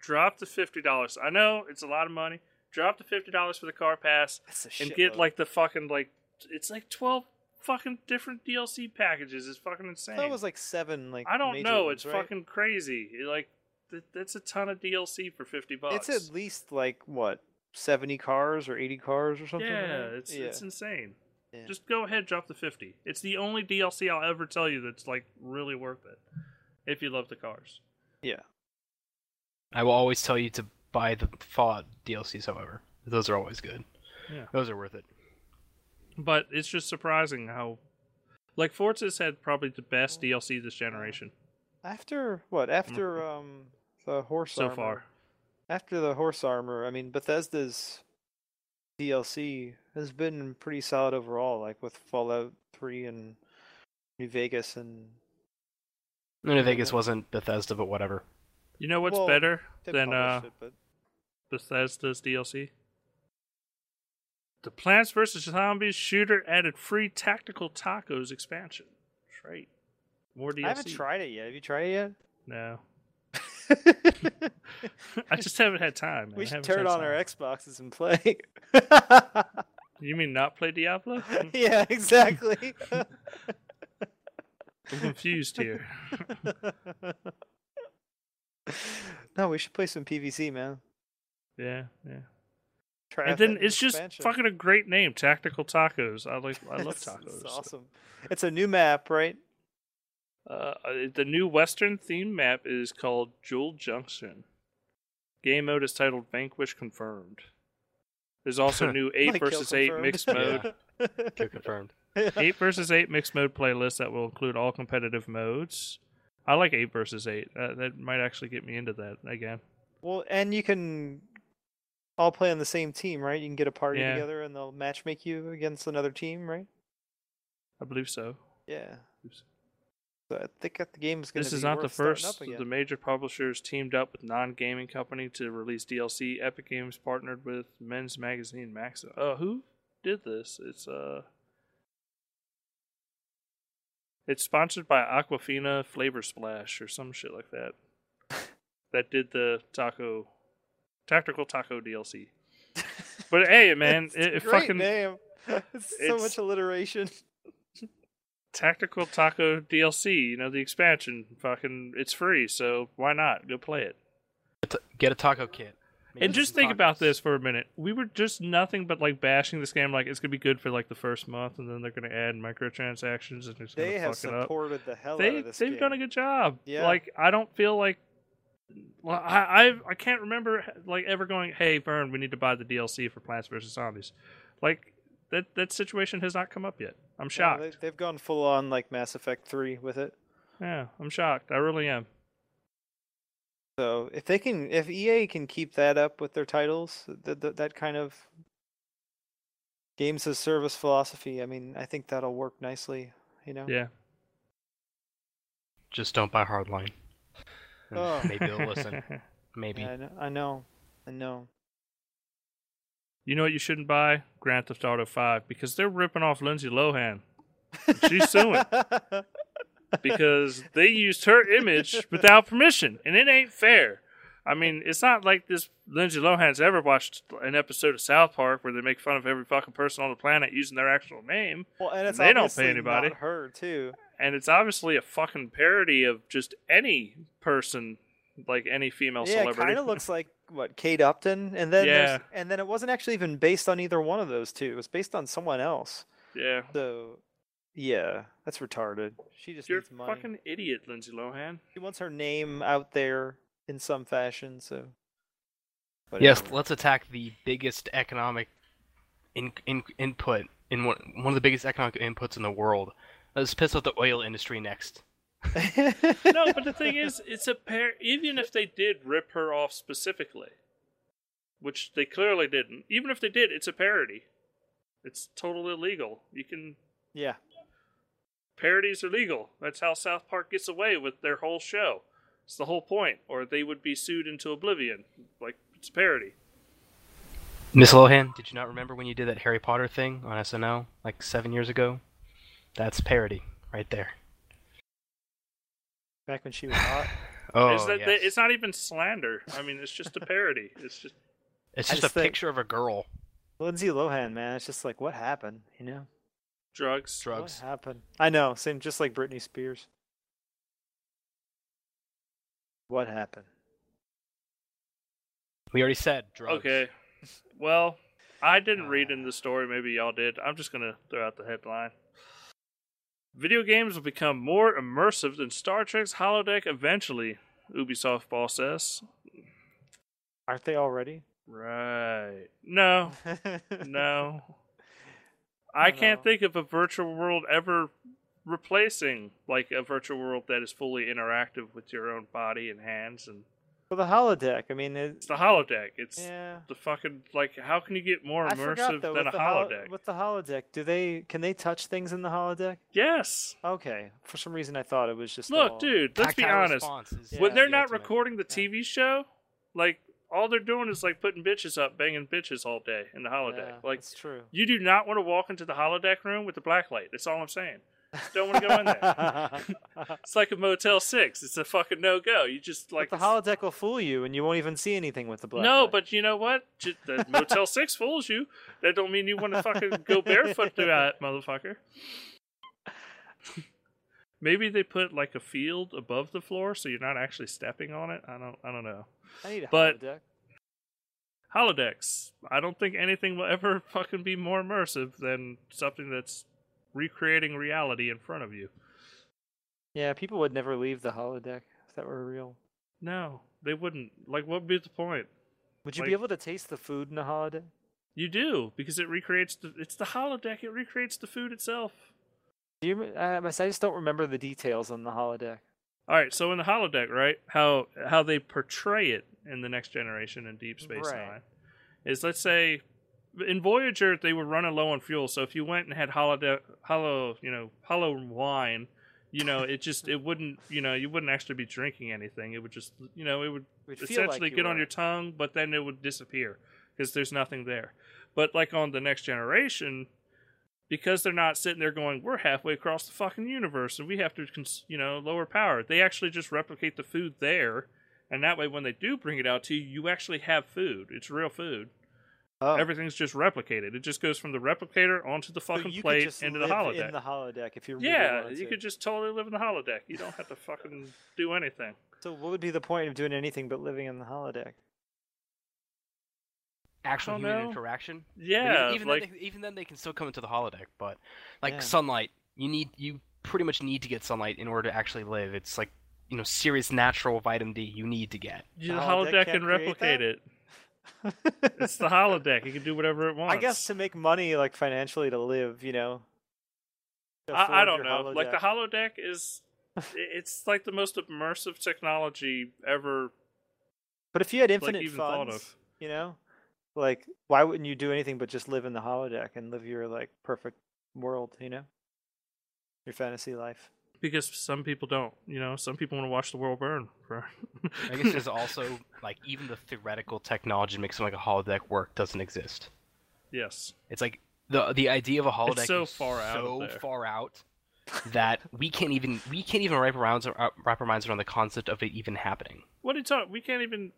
drop the fifty dollars. I know it's a lot of money. Drop the fifty dollars for the car pass That's a and shitload. get like the fucking like it's like twelve fucking different DLC packages. It's fucking insane. That was like seven. Like I don't major know. ones, it's right? fucking crazy. It, Like th- that's a ton of DLC for fifty bucks. It's at least like what seventy cars or eighty cars or something. yeah, like it's yeah. it's insane. Yeah. Just go ahead, drop the fifty. It's the only DLC I'll ever tell you that's like really worth it. If you love the cars. yeah. I will always tell you to buy the Fallout DLCs. However, those are always good. Yeah. Those are worth it. But it's just surprising how, like, Forza's had probably the best DLC this generation After what? After um the horse so armor. far. After the horse armor, I mean Bethesda's DLC has been pretty solid overall. Like with Fallout Three and New Vegas and New Vegas wasn't Bethesda, but whatever. You know what's Well, better than uh, published it, but Bethesda's DLC? The Plants vs. Zombies shooter added free tactical tacos expansion. That's right. More DLC. I haven't tried it yet. Have you tried it yet? No. I just haven't had time. man. we I should turn on time. our Xboxes and play. You mean not play Diablo? yeah, exactly. I'm confused here. no, we should play some PvZ, man. Yeah, yeah. Try And then it's just fucking a great name, Tactical Tacos. I like I love tacos. It's awesome. It's a new map, right? Uh, the new Western theme map is called Jewel Junction. Game mode is titled Vanquish Confirmed. There's also new eight Like versus eight Confirmed. mixed mode, Kill confirmed. eight versus eight mixed mode playlist that will include all competitive modes. I like eight versus eight. Uh, that might actually get me into that again. Well, and you can all play on the same team, right? You can get a party Yeah. together and they'll match make you against another team, right? I believe so. Yeah. So I think that the game is going to This is not the first. The major publishers teamed up with non-gaming company to release DLC. Epic Games partnered with Men's Magazine Maxim. Uh, who did this? It's uh, it's sponsored by Aquafina Flavor Splash or some shit like that. that did the taco, tactical taco DLC. But hey, man, It's it, it fucking name. It's so it's- much alliteration. Tactical taco DLC. You know the expansion. Fucking, it's free, so why not go play it? Get a- taco kit. Make And just think about this for a minute. We were just nothing but like bashing this game, like it's gonna be good for like the first month, and then they're gonna add microtransactions, and it's gonna They have fuck it up. supported the hell out They of this they've game. done a good job. Yeah. Like I don't feel like. Well, I I've, I can't remember like ever going, "Hey, Vern, we need to buy the DLC for Plants vs Zombies." Like that that situation has not come up yet. I'm Yeah, shocked. they, they've gone full on like Mass Effect 3 with it. yeah, I'm shocked. I really am. So if they can, if EA can keep that up with their titles, that that, that kind of games as service philosophy, I mean, I think that'll work nicely. You know. Yeah. Just don't buy Hardline. Oh. Maybe they'll listen. Maybe. Yeah, I know. I know. You know what you shouldn't buy? Grand Theft Auto 5 because they're ripping off Lindsay Lohan. She's suing because they used her image without permission, and it ain't fair. I mean, it's not like this Lindsay Lohan's ever watched an episode of South Park where they make fun of every fucking person on the planet using their actual name, well, and it's They don't pay anybody. Her too. and it's obviously a fucking parody of just any person, like any female yeah, it celebrity. kind of looks like what Kate Upton, and then Yeah. and then it wasn't actually even based on either one of those two. It was based on someone else. yeah. So, yeah, that's retarded. She just You're needs a money. fucking idiot, Lindsay Lohan. She wants her name out there in some fashion. So, but Yes, anyway. let's attack the biggest economic in, in, input in one, one of the biggest economic inputs in the world. Let's piss off the oil industry next. no, but the thing is, it's a pair. Even if they did rip her off specifically, which they clearly didn't, even if they did, it's a parody. It's totally illegal. You can Yeah. parodies are legal. That's how South Park gets away with their whole show. It's the whole point, or they would be sued into oblivion. Like it's a parody. Miss Lohan, did you not remember when you did that Harry Potter thing on SNL like seven years ago? That's parody right there. Back when she was hot. Oh, it's, that, yes. it's not even slander. I mean, it's just a parody. It's just It's just, just a think- picture of a girl. Lindsay Lohan, man, it's just like what happened, you know? drugs. Drugs. What happened? I know, same just like Britney Spears. What happened? We already said drugs. Okay. Well, I didn't read ah. in the story. Maybe y'all did. I'm just gonna throw out the headline. Video games will become more immersive than Star Trek's holodeck eventually. Ubisoft boss says. Aren't they already? Right. No. No. I don't can't know. think of a virtual world ever replacing like a virtual world that is fully interactive with your own body and hands and Well, the holodeck. I mean, it's the holodeck. It's yeah. the fucking like how can you get more I forgot immersive though than with a the holo- holodeck? with the holodeck, do they can they touch things in the holodeck? Yes. Okay, for some reason I thought it was just Look, all- dude, let's be honest. is Yeah. when they're the not ultimate. recording the TV show, like all they're doing is like putting bitches up, banging bitches all day in the holodeck. Yeah, like it's true. you do not want to walk into the holodeck room with the black light. That's all I'm saying. Don't want to go in there. It's like a Motel Six. It's a fucking no go. You just like but the holodeck will fool you, and you won't even see anything with the black. No, light. but you know what? The Motel Six fools you. That don't mean you want to fucking go barefoot through that motherfucker. Maybe they put like a field above the floor, so you're not actually stepping on it. I don't. I don't know. I need a but- holodeck. Holodecks. I don't think anything will ever fucking be more immersive than something that's recreating reality in front of you. Yeah, people would never leave the holodeck if that were real. No, they wouldn't. Like, what would be the point? Would you Like- be able to taste the food in the holodeck? You do because it recreates the. It's the holodeck. It recreates the food itself. Do you? I just don't remember the details on the holodeck. All right, so in the holodeck, right? How how they portray it in the next generation in Deep Space Right. Nine is let's say in Voyager they were running low on fuel, so if you went and had holodeck hollow, you know, hollow wine, you know, it just it wouldn't, you know, you wouldn't actually be drinking anything. It would just, you know, it would It would essentially like get on your tongue, but then it would disappear because there's nothing there. But like on the next generation, because they're not sitting there going, "We're halfway across the fucking universe and we have to, cons- you know, lower power." They actually just replicate the food there, and that way, when they do bring it out to you, you actually have food. It's real food. Oh. Everything's just replicated. It just goes from the replicator onto the fucking you could plate just into the holodeck. In the holodeck, if you really yeah, wanted you to. could just totally live in the holodeck. You don't have to fucking do anything. So what would be the point of doing anything but living in the holodeck? Actual human know. interaction. But Yeah, even, even like then, they, even then they can still come into the holodeck. But like Yeah. sunlight, you need you pretty much need to get sunlight in order to actually live. It's like you know serious natural vitamin D you need to get. the The holodeck holodeck can't can replicate that? it. It's the holodeck. It can do whatever it wants. I guess to make money, like financially, to live, you know. I, I don't know. Like the holodeck. holodeck is, it's like the most immersive technology ever. But if you had infinite thought funds, of. you know, like why wouldn't you do anything but just live in the holodeck and live your like perfect world, you know, your fantasy life? Because some people don't. You know, some people want to watch the world burn. For I guess there's also like even the theoretical technology to make something like a holodeck work doesn't exist. yes. It's like the the idea of a holodeck so is far out so far out that we can't even we can't even wrap around uh, wrap our minds around the concept of it even happening. What are you talking? We can't even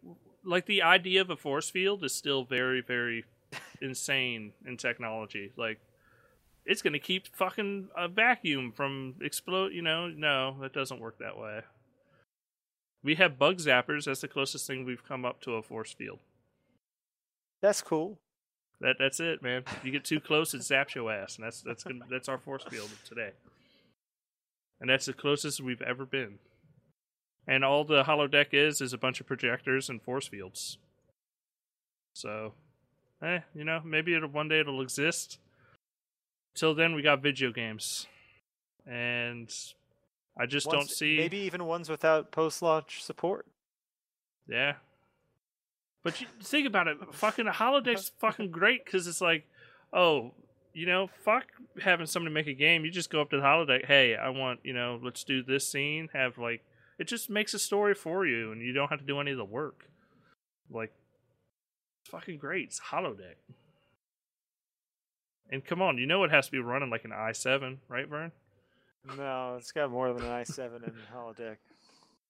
like the idea of a force field is still very, very insane in technology. Like, it's gonna keep fucking a vacuum from explode. You know, no, that doesn't work that way. We have bug zappers. That's the closest thing we've come up to a force field. That's cool. That that's it, man. You get too close, it zaps your ass, and that's that's gonna, that's our force field today. And that's the closest we've ever been. And all the holodeck is is a bunch of projectors and force fields. So, eh, you know, maybe it'll one day it'll exist. Till then, we got video games, and I just don't see maybe even ones without post-launch support. Yeah. But you think about it, fucking a holodeck's fucking great because it's like, oh, you know, fuck having somebody make a game. You just go up to the holiday. Hey, I want you know, let's do this scene. Have like it just makes a story for you, and you don't have to do any of the work. Like, it's fucking great. It's holodeck. And come on, you know it has to be running like an i7, right, Vern? No, it's got more than an i7 in the holodeck.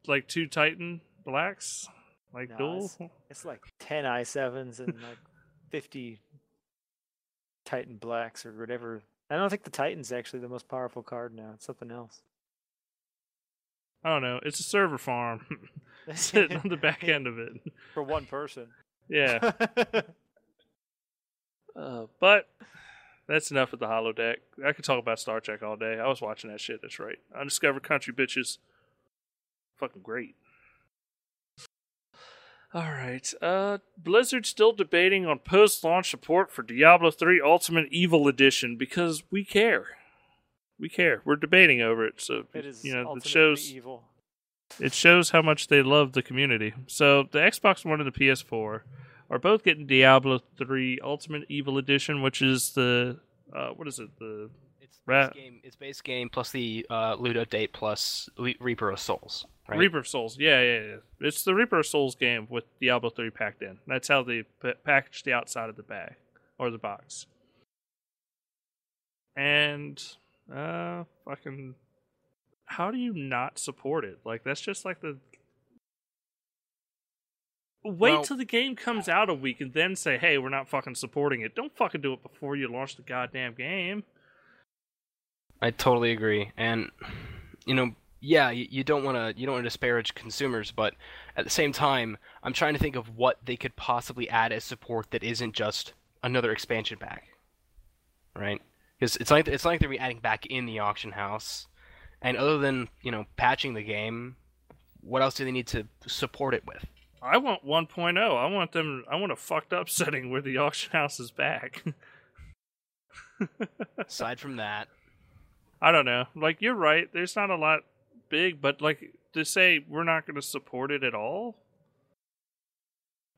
Like two Titan blacks, like No, dual. it's- It's like 10 i7s and like 50 Titan Blacks or whatever. I don't think the Titan's actually the most powerful card now. It's something else. I don't know. It's a server farm sitting on the back end of it. For one person. Yeah. Uh, but that's enough of the holodeck. I could talk about Star Trek all day. I was watching that shit. That's right. Undiscovered Country bitches. Fucking great. All right. Uh, Blizzard still debating on post-launch support for Diablo 3 Ultimate Evil Edition because we care. We care. We're debating over it. So it is you know, it shows evil. it shows how much they love the community. So the Xbox One and the PS4 are both getting Diablo 3 Ultimate Evil Edition, which is the uh, what is it? The It's Ra- base game. It's base game plus the uh, loot update plus Reaper of Souls. Right? Reaper of Souls. Yeah, yeah, yeah. It's the Reaper of Souls game with Diablo 3 packed in. That's how they p- package the outside of the bag or the box. And uh fucking how do you not support it? Like that's just like the Wait Well- till the game comes out a week and then say, "Hey, we're not fucking supporting it." Don't fucking do it before you launch the goddamn game. I totally agree, and you know, yeah, you, you don't want to you don't want to disparage consumers, but at the same time, I'm trying to think of what they could possibly add as support that isn't just another expansion pack, right? Because it's like it's like they're adding back in the auction house, and other than you know patching the game, what else do they need to support it with? I want 1.0. I want them I want a fucked up setting where the auction house is back. Aside from that, I don't know. Like you're right. There's not a lot big, but like to say we're not going to support it at all.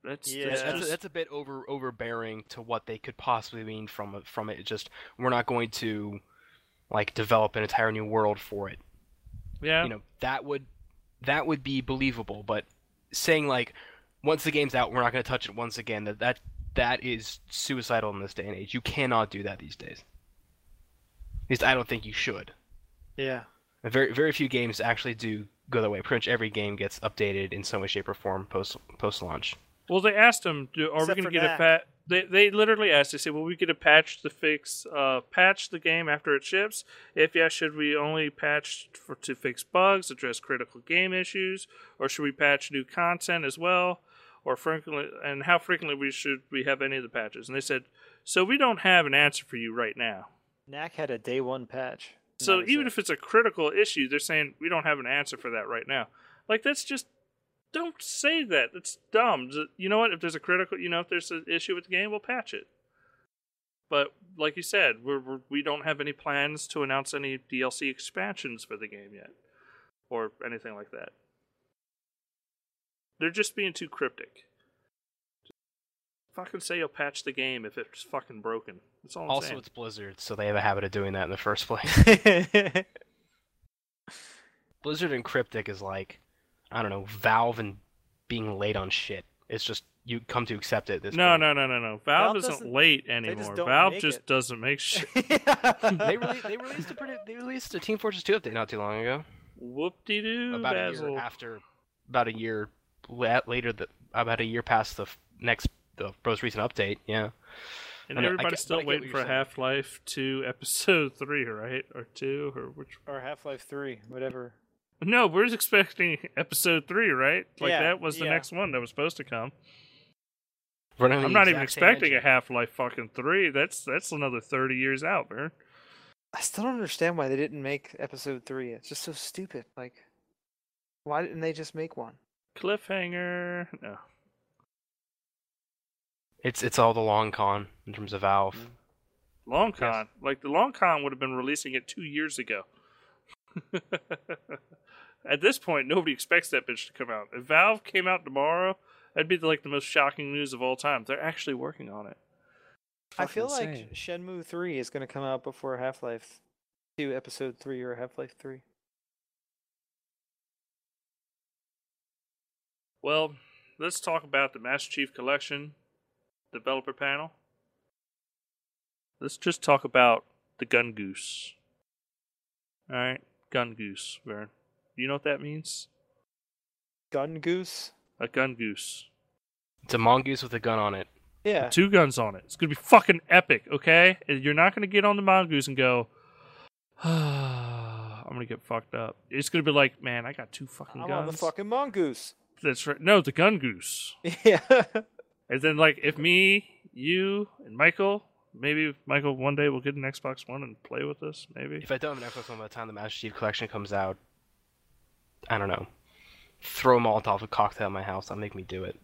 That's, Yeah. that's that's, just- that's a bit over overbearing to what they could possibly mean from it- from it. It's just we're not going to like develop an entire new world for it. yeah. You know that would that would be believable, but saying like once the game's out, we're not going to touch it once again. That that that is suicidal in this day and age. You cannot do that these days. At least I don't think you should. Yeah. Very very few games actually do go that way. Pretty much every game gets updated in some way, shape, or form post post launch. Well, they asked him, "Are Except we going to get a Knack. pat?" They they literally asked. They said, "Will we get a patch to fix uh patch the game after it ships? If yes, should we only patch for to fix bugs, address critical game issues, or should we patch new content as well? Or frequently, and how frequently we should we have any of the patches?" And they said, "So we don't have an answer for you right now." Knack had a day one patch. So even it. if it's a critical issue, they're saying we don't have an answer for that right now. Like that's just don't say that. That's dumb. You know what? If there's a critical, you know, if there's an issue with the game, we'll patch it. But like you said, we're, we're we don't have any plans to announce any DLC expansions for the game yet, or anything like that. They're just being too cryptic. Fucking say you'll patch the game if it's fucking broken. That's all I'm Also, saying. it's Blizzard, so they have a habit of doing that in the first place. Blizzard and Cryptic is like, I don't know, Valve and being late on shit. It's just you come to accept it. At this No, point. no, no, no, no. Valve, Valve isn't late anymore. don't Valve just it. doesn't make shit. they rele- they released a pretty they released a Team Fortress 2 update not too long ago. Whoop de doo, about a year after, about a year later, the, about a year past the f- next the most recent update. Yeah, And I know, everybody's get- still get waiting for. Half Life 2 Episode 3, right? Or 2, or which. or Half Life Three, whatever. No, we're expecting Episode 3, right? Like Yeah, that was the yeah. next one that was supposed to come. Running on the I'm not even exact same expecting a. Half Life fucking 3. That's that's another 30 years out, man. I still don't understand why they didn't make Episode Three. It's just so stupid. Like, why didn't they just make one? Cliffhanger. No. It's it's all the long con in terms of Valve. Mm-hmm. Long Con. Like the Long Con would have been releasing it two years ago. At this point, nobody expects that bitch to come out. If Valve came out tomorrow, that'd be like the most shocking news of all time. They're actually working on it. I Fucking feel like. Shenmue 3 is going to come out before Half Life 2, Episode 3, or Half Life 3. Well, let's talk about the Master Chief Collection developer panel. Let's just talk about the Gun Goose. Alright, Gun Goose, Vern. You know what that means? Gun Goose? A gun goose. It's a mongoose with a gun on it. Yeah. Two guns on it. It's gonna be fucking epic, okay? You're not gonna get on the mongoose and go, I'm gonna get fucked up. It's gonna be like, man, I got two fucking I'm guns. on the fucking mongoose. That's right. No, the gun goose. Yeah. And then, like, if me, you, and Michael, maybe Michael one day will get an Xbox One and play with us, maybe. If I don't have an Xbox One by the time the Master Chief Collection comes out, I don't know. Throw malt off a Molotov cocktail in my house. That'll make me do it.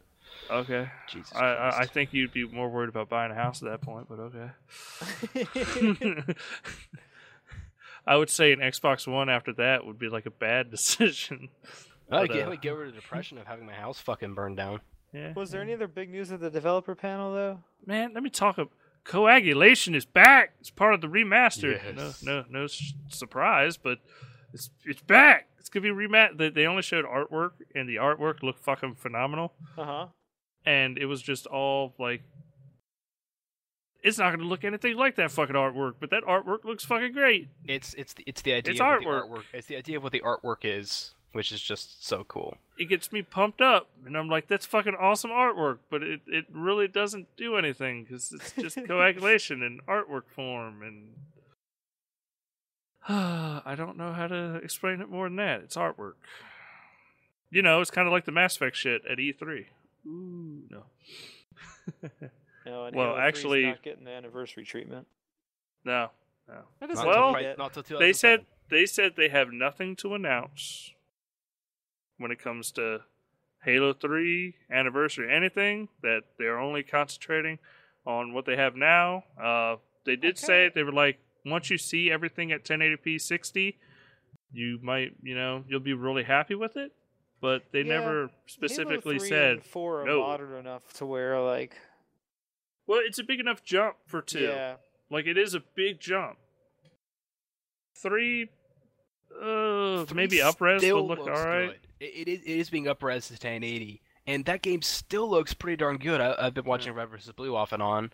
Okay. Jesus I, I, I think you'd be more worried about buying a house at that point, but okay. I would say an Xbox One after that would be like a bad decision. I But, get, uh, I get rid of the depression of having my house fucking burned down. Yeah. Was there any other big news at the developer panel, though? Man, let me talk. Ab- coagulation is back. It's part of the remaster. Yes. No, no, no surprise, but it's it's back. It's gonna be remat. They, they only showed artwork, and the artwork looked fucking phenomenal. Uh huh. And it was just all like, it's not gonna look anything like that fucking artwork, but that artwork looks fucking great. It's it's the, it's the idea It's of what artwork. the artwork. It's the idea of what the artwork is, which is just so cool. It gets me pumped up, and I'm like, that's fucking awesome artwork. But it it really doesn't do anything because it's just coagulation in artwork form, and I don't know how to explain it more than that. It's artwork. You know, it's kind of like the Mass Effect shit at E3. Ooh, no. No, and Well, Halo actually- not getting the anniversary treatment. no, no. That Not Well, pri- not till They said they said they have nothing to announce when it comes to Halo 3 anniversary anything that they're only concentrating on what they have now. Uh, they did say they were like once you see everything at 1080p 60, you might, you know, you'll be really happy with it, but they Yeah, never specifically Halo 3 said and 4 are no. modern enough to where, like, well, it's a big enough jump for 2. yeah. Like it is a big jump. 3 uh Three maybe upres still look looks all right. good. It, it, is, it is being upres to 1080, and that game still looks pretty darn good. I, I've been watching Red vs. Blue off and on,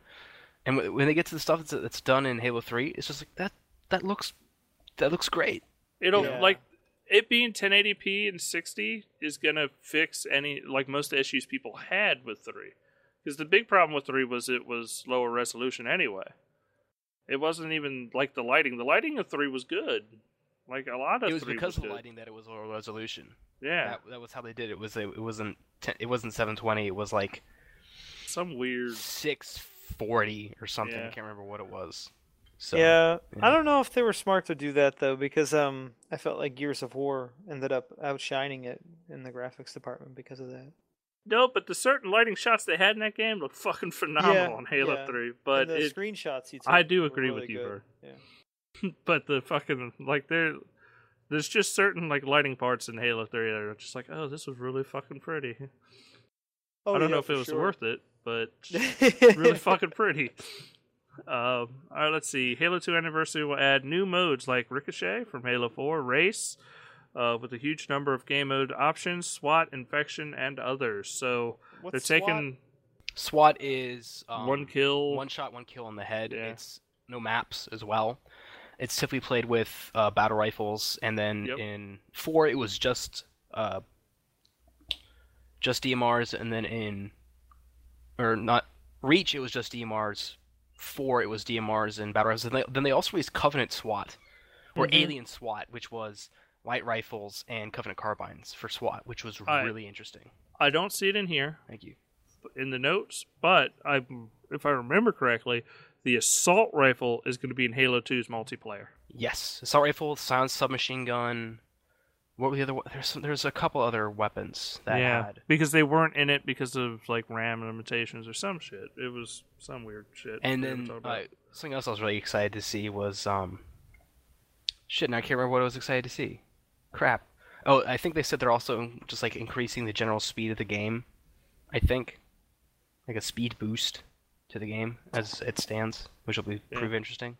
and w- when they get to the stuff that's, that's done in Halo 3, it's just like that. That looks that looks great. It'll Yeah. like it being 1080p and 60 is gonna fix any like most issues people had with three, because the big problem with three was it was lower resolution anyway. It wasn't even like the lighting. The lighting of three was good. Like a lot of It was three because was of the good. lighting that it was lower resolution. Yeah, That, that was how they did it. it was it wasn't 10, it wasn't 720. It was like some weird. 640 or something. I can't remember what it was. So yeah, yeah. I don't know if they were smart to do that though, because um, I felt like Gears of War ended up outshining it in the graphics department because of that. No, but the certain lighting shots they had in that game look fucking phenomenal Yeah, on Halo yeah. Three. And But the it, screenshots you took I do agree really with you, good. Yeah. but the fucking like there there's just certain like lighting parts in Halo 3 that are just like, oh, this was really fucking pretty. Oh, I don't yeah, know if it was sure. worth it, but really fucking pretty. Um, all right, let's see. Halo 2 Anniversary will add new modes like Ricochet from Halo 4, Race, uh, with a huge number of game mode options, SWAT, Infection, and others. So What's they're SWAT? taking SWAT is um, one kill. one shot, one kill on the head. Yeah. It's no maps as well. It's typically played with uh, battle rifles, and then Yep. in four it was just uh, just DMRs, and then in or not Reach it was just DMRs. Four it was DMRs and battle rifles. And they, then they also released Covenant SWAT or Mm-hmm. Mhm. Alien SWAT, which was light rifles and Covenant carbines for SWAT, which was I- really interesting. I don't see it in here. Thank you. in the notes, but I, if I remember correctly, the assault rifle is going to be in Halo 2's multiplayer. Yes, assault rifle, silenced submachine gun. What were the other? There's there's a couple other weapons that yeah, had. because they weren't in it because of like RAM limitations or some shit. It was some weird shit. And then about. uh, something else I was really excited to see was um. Shit, and I can't remember what I was excited to see. Crap. Oh, I think they said they're also just like increasing the general speed of the game. I think, like a speed boost. to the game as it stands, which will be Yeah. prove interesting.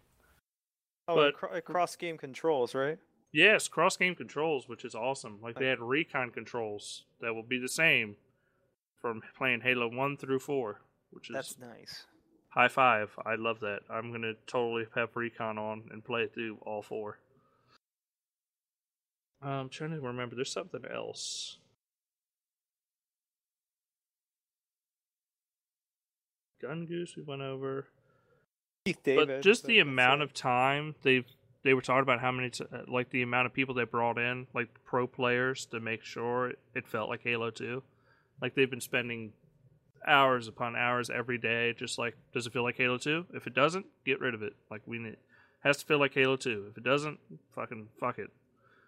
Oh, But- and cro- cross game controls, right? Yes, cross game controls, which is awesome. Like they had recon controls that will be the same from playing Halo 1 through 4, which is That's nice. high five. I love that. I'm going to totally have recon on and play it through all four. Um, I'm trying to remember. There's something else. Gun Goose, we went over. David. but just the amount of time they've they were talking about how many t- uh, like the amount of people they brought in like pro players to make sure it, it felt like halo 2 like they've been spending hours upon hours every day just like does it feel like halo 2 if it doesn't get rid of it. Like we need has to feel like halo 2 if it doesn't fucking fuck it.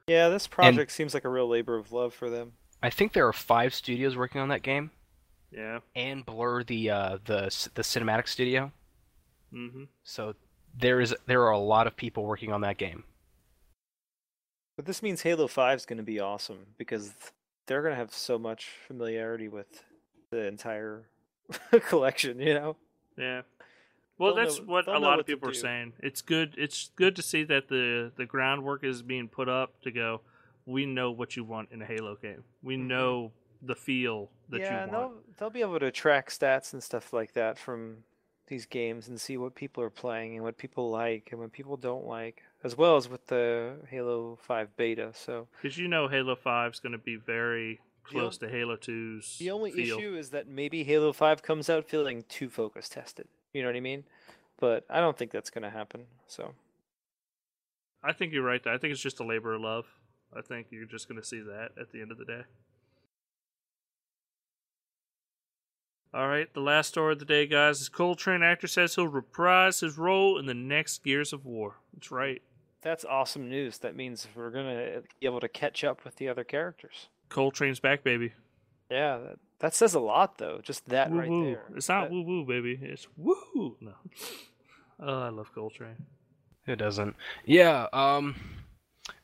Yeah, this project seems like a real labor of love for them. I think there are five studios working on that game, yeah. And Blur the uh, the the cinematic studio. mm-hmm. So there is there are a lot of people working on that game. But this means Halo 5 is going to be awesome because they're going to have so much familiarity with the entire collection, you know? Yeah. Well, They'll that's know- what a lot what of people are do. saying. It's good. It's good to see that the the groundwork is being put up to go. We know what you want in a Halo game. We Mhm. know the feel that yeah, you and want. they'll, they'll be able to track stats and stuff like that from these games and see what people are playing and what people like and what people don't like, as well as with the Halo 5 beta. So Because you know Halo Five is going to be very close to Halo 2's. the only feel. issue is that maybe Halo 5 comes out feeling too focus tested. You know what I mean? But I don't think that's going to happen. So I think you're right. I think it's just a labor of love. I think you're just going to see that at the end of the day. All right, the last story of the day, guys, is Cole Train actor says he'll reprise his role in the next Gears of War. That's right. that's awesome news. That means we're going to be able to catch up with the other characters. Cole Train's back, baby. Yeah, that, that says a lot, though. Just that woo right there. It's not That- woo woo, baby. It's woo. No. Oh, I love Cole Train. Who doesn't? Yeah. Um,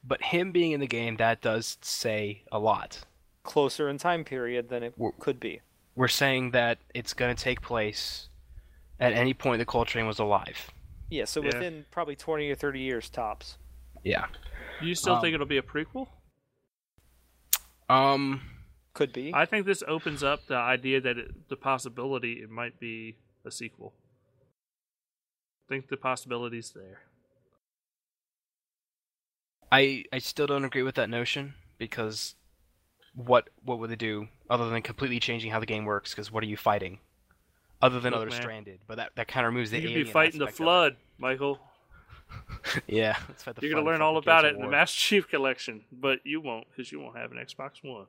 but him being in the game that does say a lot. closer in time period than it We're- could be. We're saying that it's going to take place at any point that Cole Train was alive. Yeah, so Yeah. within probably 20 or 30 years tops. Yeah. Do you still Um, think it'll be a prequel? Um. Could be. I think this opens up the idea that it, the possibility it might be a sequel. I think the possibility's there. I I still don't agree with that notion because what what would they do other than completely changing how the game works? Because what are you fighting? Other than Look, other man. stranded, but that, that kind of removes the You could alien be fighting the aspect of it. flood, Michael. yeah, let's fight the You're gonna learn all about it in the. Master Chief Collection, but you won't because you won't have an Xbox One.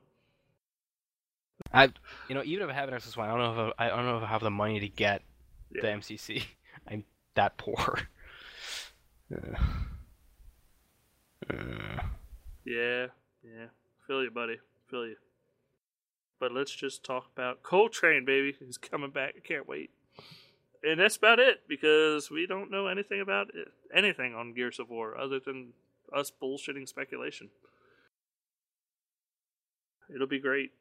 I you know even if I have an Xbox One, I don't know if I, I don't know if I have the money to get the MCC. I'm that poor. Uh. Uh. Yeah, yeah. Feel you, buddy. Feel you. But let's just talk about Cole Train, baby. He's coming back. I can't wait. And that's about it because we don't know anything about it, anything on Gears of War other than us bullshitting speculation. It'll be great.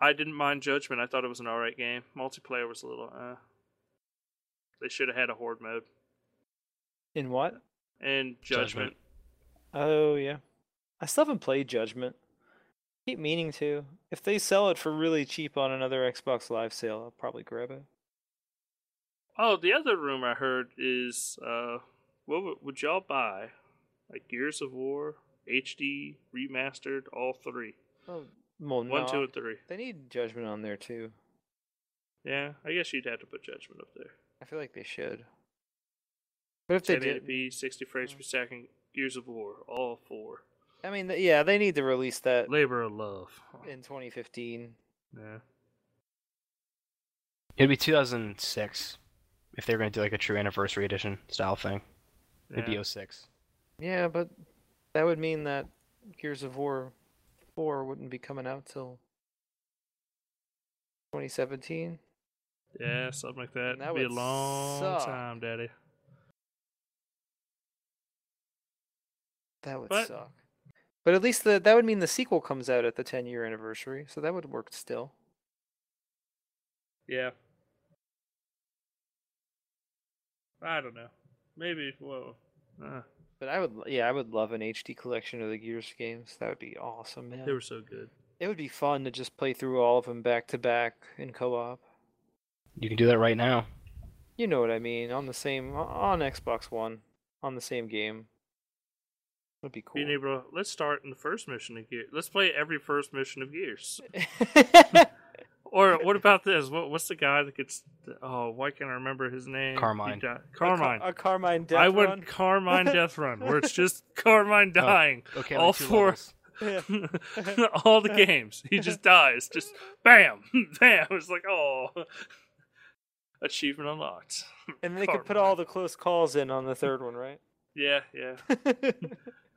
I didn't mind Judgment. I thought it was an alright game. Multiplayer was a little, uh. They should have had a horde mode. In what? In Judgment. Judgment. Oh, yeah. I still haven't played Judgment. Keep meaning to. If they sell it for really cheap on another Xbox Live sale, I'll probably grab it. Oh, the other rumor I heard is, uh, what would, would y'all buy? Like Gears of War, HD, remastered, all three. Oh, well, One, no, two, and three. They need Judgment on there, too. Yeah, I guess you'd have to put Judgment up there. I feel like they should. But if they did, 1080p, 60 frames per second, Gears of War, all four. I mean, yeah, they need to release that Labor of love. in 2015. Yeah. It'd be 2006 if they were going to do like a true anniversary edition style thing. It'd yeah. be 06. Yeah, but that would mean that Gears of War 4 wouldn't be coming out till 2017. Yeah, something like that. And that It'd be a long suck. time, Daddy. That would But- suck. But at least the that would mean the sequel comes out at the 10 year anniversary, so that would work still. Yeah. I don't know. Maybe. Whoa. Uh, But I would, yeah, I would love an HD collection of the Gears games. That would be awesome, man. they were so good. It would be fun to just play through all of them back to back in co-op. You can do that right now. You know what I mean? On the same on Xbox One, on the same game. That'd be cool. Being able to, let's start in the first mission of Gears. Let's play every first mission of Gears. Or what about this? What, what's the guy that gets? Oh, why can't I remember his name? He Carmine. A Car- Carmine. A, Carmine Death I Run. went Carmine Death Run, where it's just Carmine oh, dying. Okay, All four- Yeah. All the games, he just dies. Just bam, bam. It's like oh, achievement unlocked. And they could put all the close calls in on the third one, right? Yeah, yeah,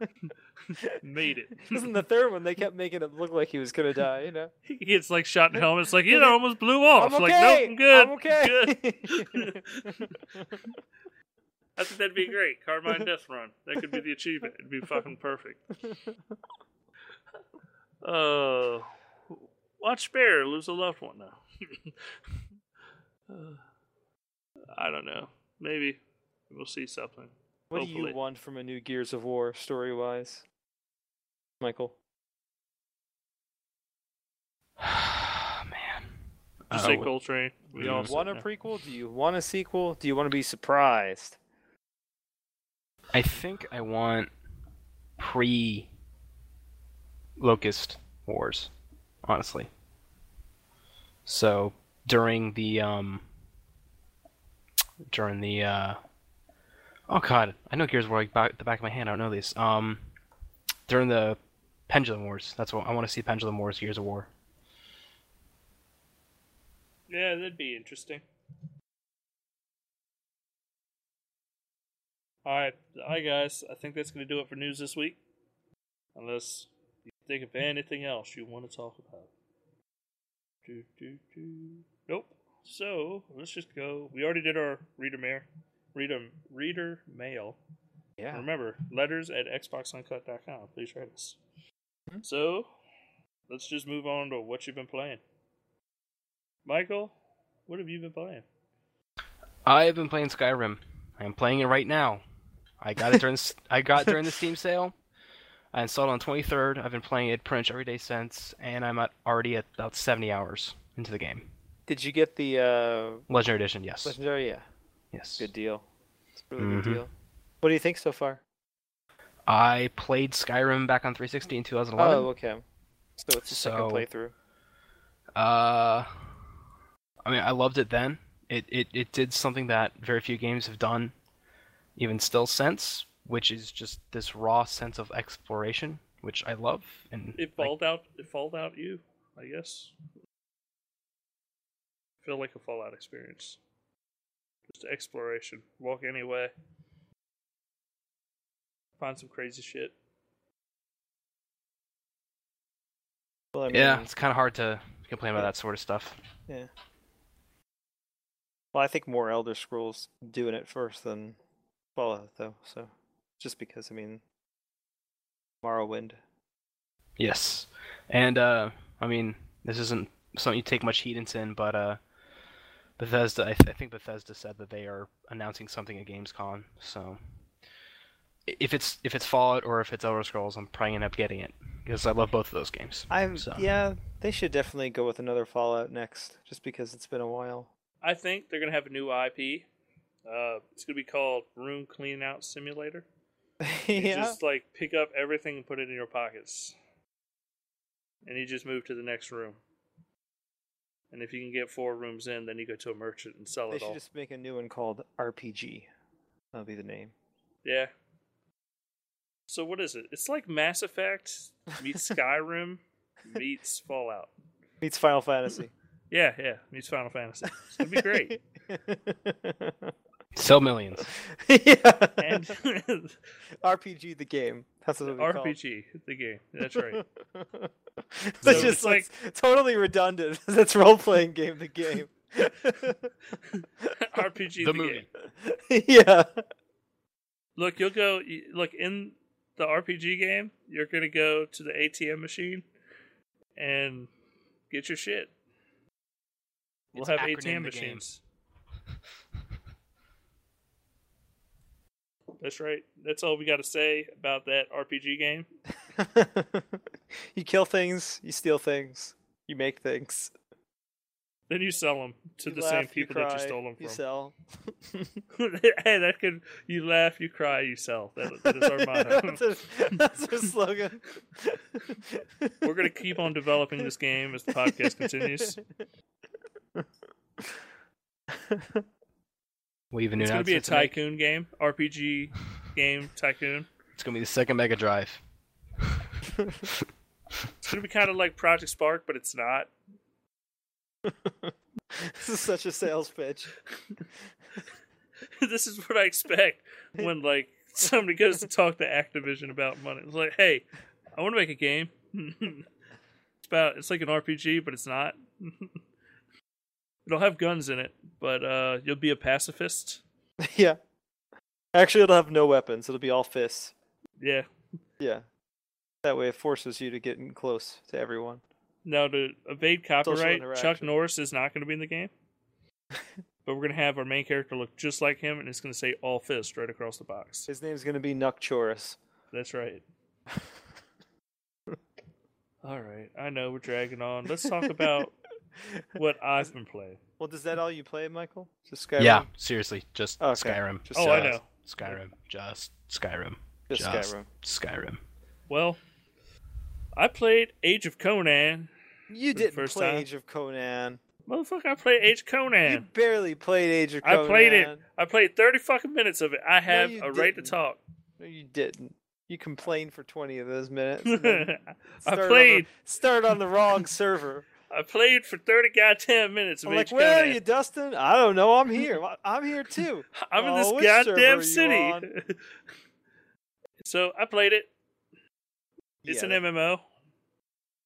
made it. In the third one, they kept making it look like he was gonna die. You know. He gets like shot in the helmet. It's like you know, almost blew off. I'm Like okay. nope, I'm good. I'm okay. Good. I think that'd be great. Carmine Death Run. That could be the achievement. It'd be fucking perfect. Uh, watch Bear lose a loved one now. uh, I don't know. Maybe we'll see something. What do you want from a new Gears of War story-wise, Michael? Man. You Uh, say wh- Cole Train. We Do all you said want a that. prequel? Do you want a sequel? Do you want to be surprised? I think I want pre Locust Wars, honestly. So during the um during the uh oh god, I know Gears War like back the back of my hand. I don't know these. Um, during the Pendulum Wars. That's what I want to see. Pendulum Wars, Gears of War. Yeah, that'd be interesting. All right, all right, guys. I think that's going to do it for news this week. Unless you think of anything else you want to talk about. Do, do, do. Nope. So let's just go. We already did our reader mail. a reader mail. Yeah. Remember, letters at xboxuncut.com. Please write us. Hmm. So, let's just move on to what you've been playing. Michael, what have you been playing? I've been playing Skyrim. I'm playing it right now. I got it during I got it during the Steam sale. I installed it on 23rd. I've been playing it pretty much every day since, and I'm at, already at about 70 hours into the game. Did you get the uh, Legendary Edition, yes. legendary? Yeah. Yes. Good deal. It's a really Mhm. good deal. What do you think so far? I played Skyrim back on 360 in 2011. Oh, okay. So it's a second playthrough. Uh, I mean, I loved it then. It, it it did something that very few games have done, even still since, which is just this raw sense of exploration, which I love. And It like, Fallout out. It Fallout you, I guess. Feel like a Fallout experience. Just exploration. Walk anywhere. Find some crazy shit. Well, I mean, yeah, it's kind of hard to complain about that sort of stuff. Yeah. Well, I think more Elder Scrolls doing it first than Fallout, though. So, just because I mean, Morrowind. Yes, and uh, I mean, this isn't something you take much heed in, but uh, Bethesda. I, th- I think Bethesda said that they are announcing something at Gamescom. So, if it's if it's Fallout or if it's Elder Scrolls, I'm probably gonna end up getting it because I love both of those games. I'm So- yeah. They should definitely go with another Fallout next, just because it's been a while. I think they're gonna have a new IP. Uh, it's gonna be called Room Clean Out Simulator. You yeah. just like pick up everything and put it in your pockets, and you just move to the next room. And if you can get four rooms in, then you go to a merchant and sell They it all. They should just make a new one called RPG. That'll be the name. Yeah. So what is it? It's like Mass Effect meets Skyrim meets Fallout. Meets Final Fantasy. Yeah, yeah, meets Final Fantasy. It's gonna be great. Sell millions. yeah. And RPG the game. That's what it'll be called. RPG, the game. That's right. That's So just it's like totally redundant. That's role playing game the game. RPG, the, The game. movie. yeah. Look, you'll go. Look in the RPG game. You're gonna go to the ATM machine and get your shit. We'll It's have ATM the game. machines. That's right. That's all we got to say about that RPG game. you kill things, you steal things, you make things. Then you sell them to You the laugh, same you people that you stole them You from. sell. hey, that could you laugh, you cry, you sell. That, that is our motto. that's, a, that's our slogan. We're gonna keep on developing this game as the podcast continues. We even It's gonna be a announced it tycoon game, RPG game, tycoon. It's gonna be the second Mega Drive. It's gonna be kind of like Project Spark, but it's not. this is such a sales pitch. this is what I expect when like somebody goes to talk to Activision about money. It's like, hey, I want to make a game. it's about it's like an RPG, but it's not. It'll have guns in it, but uh, you'll be a pacifist. yeah. Actually, it'll have no weapons. It'll be all fists. Yeah. Yeah. That way, it forces you to get in close to everyone. Now to evade copyright, Chuck. Norris is not going to be in the game. but we're going to have our main character look just like him, and it's going to say "all fist" right across the box. His name's gonna be Nukchoris. That's right. All right, I know we're dragging on. Let's talk about what I've been playing. Well, is that all you play, Michael? Just Skyrim? Yeah, seriously, just oh, Okay. Skyrim. Just Oh, I know. Skyrim. Just Skyrim. Just Just Skyrim. Skyrim. Well, I played Age of Conan. You didn't first play time? Age of Conan. Motherfucker, I played Age of Conan. You barely played Age of Conan. I played it. I played 30 fucking minutes of it. I have you a right to talk. No, you didn't. You complained for 20 of those minutes. I started on the- played. Start on the wrong server. I played for 30 goddamn minutes I'm like, where are you, Dustin? I don't know. I'm here. I'm here too. I'm in Oh, this which server are goddamn city. so I played it. It's Yeah, an that MMO.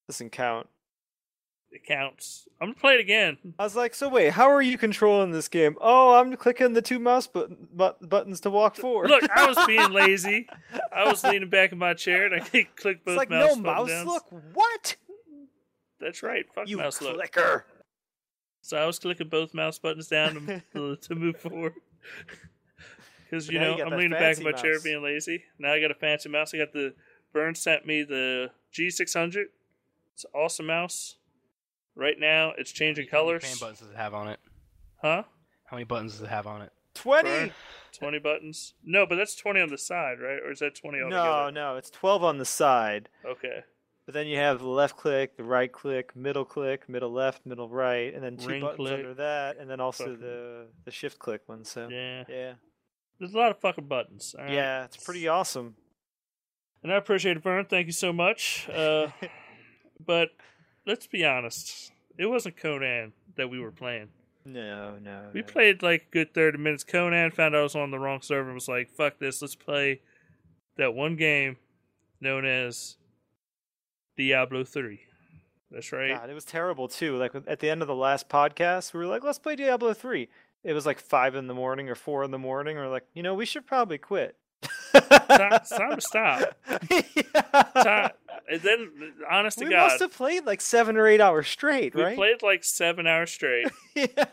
Doesn't count. It counts. I'm gonna play it again. I was like, so wait, how are you controlling this game? Oh, I'm clicking the two mouse button, but, buttons to walk forward. Look, I was being lazy. I was leaning back in my chair and I clicked both it's like mouse no mouse downs. look. What? That's right. Fuck You mouse look. clicker. So I was clicking both mouse buttons down to, to move forward. Because you now you know I'm leaning back in my fancy chair being lazy. Now I got a fancy mouse. I got the Vern sent me the G600. It's an awesome mouse. Right now it's changing colors. How many colors. fan buttons does it have on it? Huh? How many buttons does it have on it? Twenty. Burn. 20 buttons? No, but that's 20 on the side, right? Or is that 20 on? No, no, it's twelve on the side. Okay. But then you have the left click, the right click, middle click, middle left, middle right, and then two Ring buttons click. under that, and then also Fucking- the the shift click one. So Yeah. yeah, There's a lot of fucking buttons. right? yeah, it's pretty awesome. And I appreciate it, Vern. Thank you so much. Uh, but let's be honest. It wasn't Conan that we were playing. No, no, We no. played like a good 30 minutes. Conan found out I was on the wrong server and was like, fuck this. Let's play that one game known as Diablo 3. That's right. God, it was terrible too. Like at the end of the last podcast, we were like, "Let's play Diablo 3. It was like five in the morning or four in the morning. We're like, you know, we should probably quit. It's time to stop. yeah. And then, honest to we God, must have played like seven or eight hours straight, right? we right? played like seven hours straight. yeah.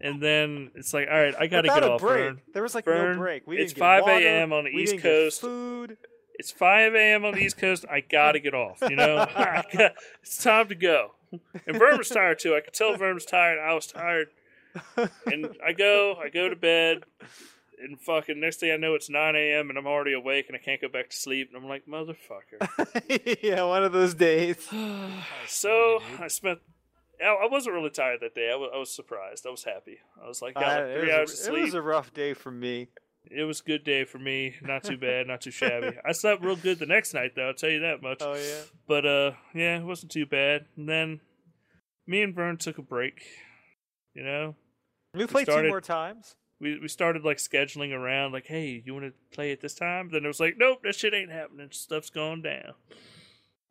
And then it's like, all right, I got to get off, break. Vern. There was like Vern, no break. We it's 5 a.m. on the we East Coast. Food. It's 5 a.m. on the East Coast. I gotta get off. You know, got, it's time to go. And Vern was tired too. I could tell Vern was tired. I was tired. And I go, I go to bed, and fucking next thing I know, it's 9 a.m. and I'm already awake and I can't go back to sleep. And I'm like, motherfucker. yeah, one of those days. so I spent. I wasn't really tired that day. I was, I was surprised. I was happy. I was like, got I- like it, three was hours of it was a rough day for me. It was a good day for me. Not too bad. Not too shabby. I slept real good the next night, though. I'll tell you that much. Oh yeah. But uh, yeah, it wasn't too bad. And then me and Vern took a break. You know, We played started- two more times. we we started like scheduling around, like, hey, you want to play it this time? Then it was like, nope, that shit ain't happening. Stuff's going down.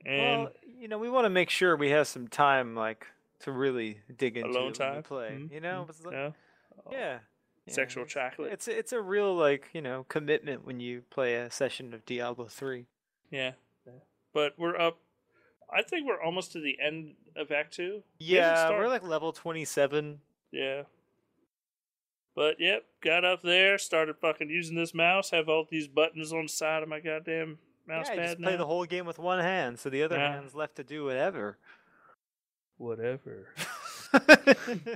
And well, you know, we want to make sure we have some time, like, to really dig into alone we time, play. Mhm, You know, mhm, like- yeah, yeah. Yeah, sexual chocolate. It's it's a real like you know commitment when you play a session of Diablo three. yeah. But we're up. I think we're almost to the end of Act Two. Yeah, we're like level twenty seven. Yeah. But yep, got up there, started fucking using this mouse, have all these buttons on the side of my goddamn mouse yeah, pad just now. play the whole game with one hand, so the other Yeah. hand's left to do whatever. Whatever.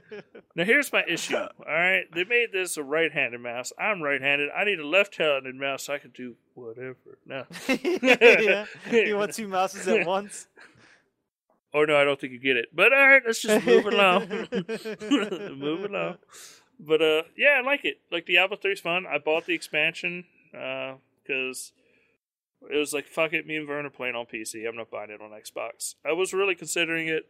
Now here's my issue. All right, they made this a right-handed mouse. I'm right-handed. I need a left-handed mouse so I can do whatever. No, yeah. You want two mouses at once? or no, I don't think you get it. But all right, let's just move along. move along. But uh, yeah, I like it. Like Diablo 3 is fun. I bought the expansion because it was like fuck it. Me and Vern are playing on PC. I'm not buying it on Xbox. I was really considering it.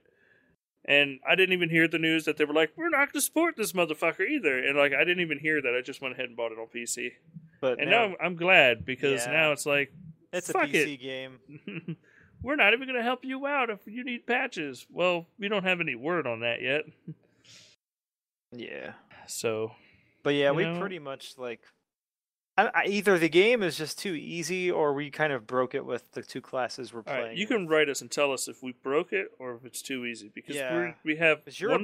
And I didn't even hear the news that they were like, "We're not going to support this motherfucker either." And like, I didn't even hear that. I just went ahead and bought it on PC. But And now, now I'm glad because Yeah. now it's like, it's a PC it. game. we're not even going to help you out if you need patches. Well, we don't have any word on that yet. Yeah. So But yeah, we know? pretty much like I, I, either the game is just too easy, or we kind of broke it with the two classes we're All playing. right, you can write us and tell us if we broke it or if it's too easy because Yeah. we're, we have one a barbarian,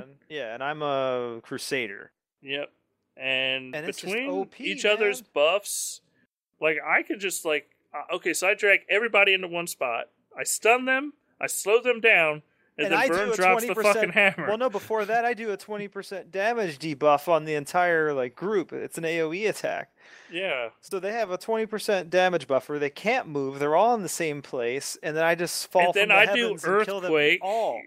barbarian. yeah, and I'm a crusader. Yep, and, And between OP, each other's buffs, like I could just like uh, okay, so I drag everybody into one spot. I stun them, I slow them down, and, And then I Burn do a drops 20% fucking hammer. Well, no, before that, I do a 20% damage debuff on the entire like group. It's an AOE attack. Yeah, So they have a 20% damage buffer. They can't move. They're all in the same place, and then I just fall And then from the I do heavens and kill them Earthquake. all.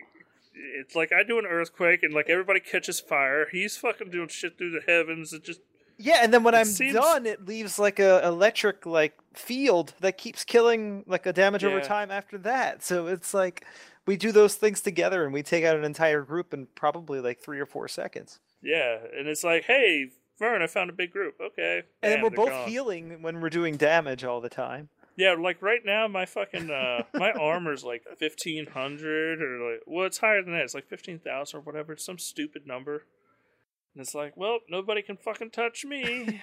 it's like I do an earthquake and like everybody catches fire. He's fucking doing shit through the heavens. It just Yeah, and then when It I'm seems- done, it leaves like a electric like field that keeps killing like a damage over time after that. So it's like we do those things together and we take out an entire group in probably like three or four seconds. yeah, and it's like, hey, Vern, I found a big group. Okay, And we're both gone. healing when we're doing damage all the time. Yeah, like right now, my fucking uh, my armor's like fifteen hundred or like well, it's higher than that. It's like fifteen thousand or whatever. It's some stupid number. And it's like, well, nobody can fucking touch me.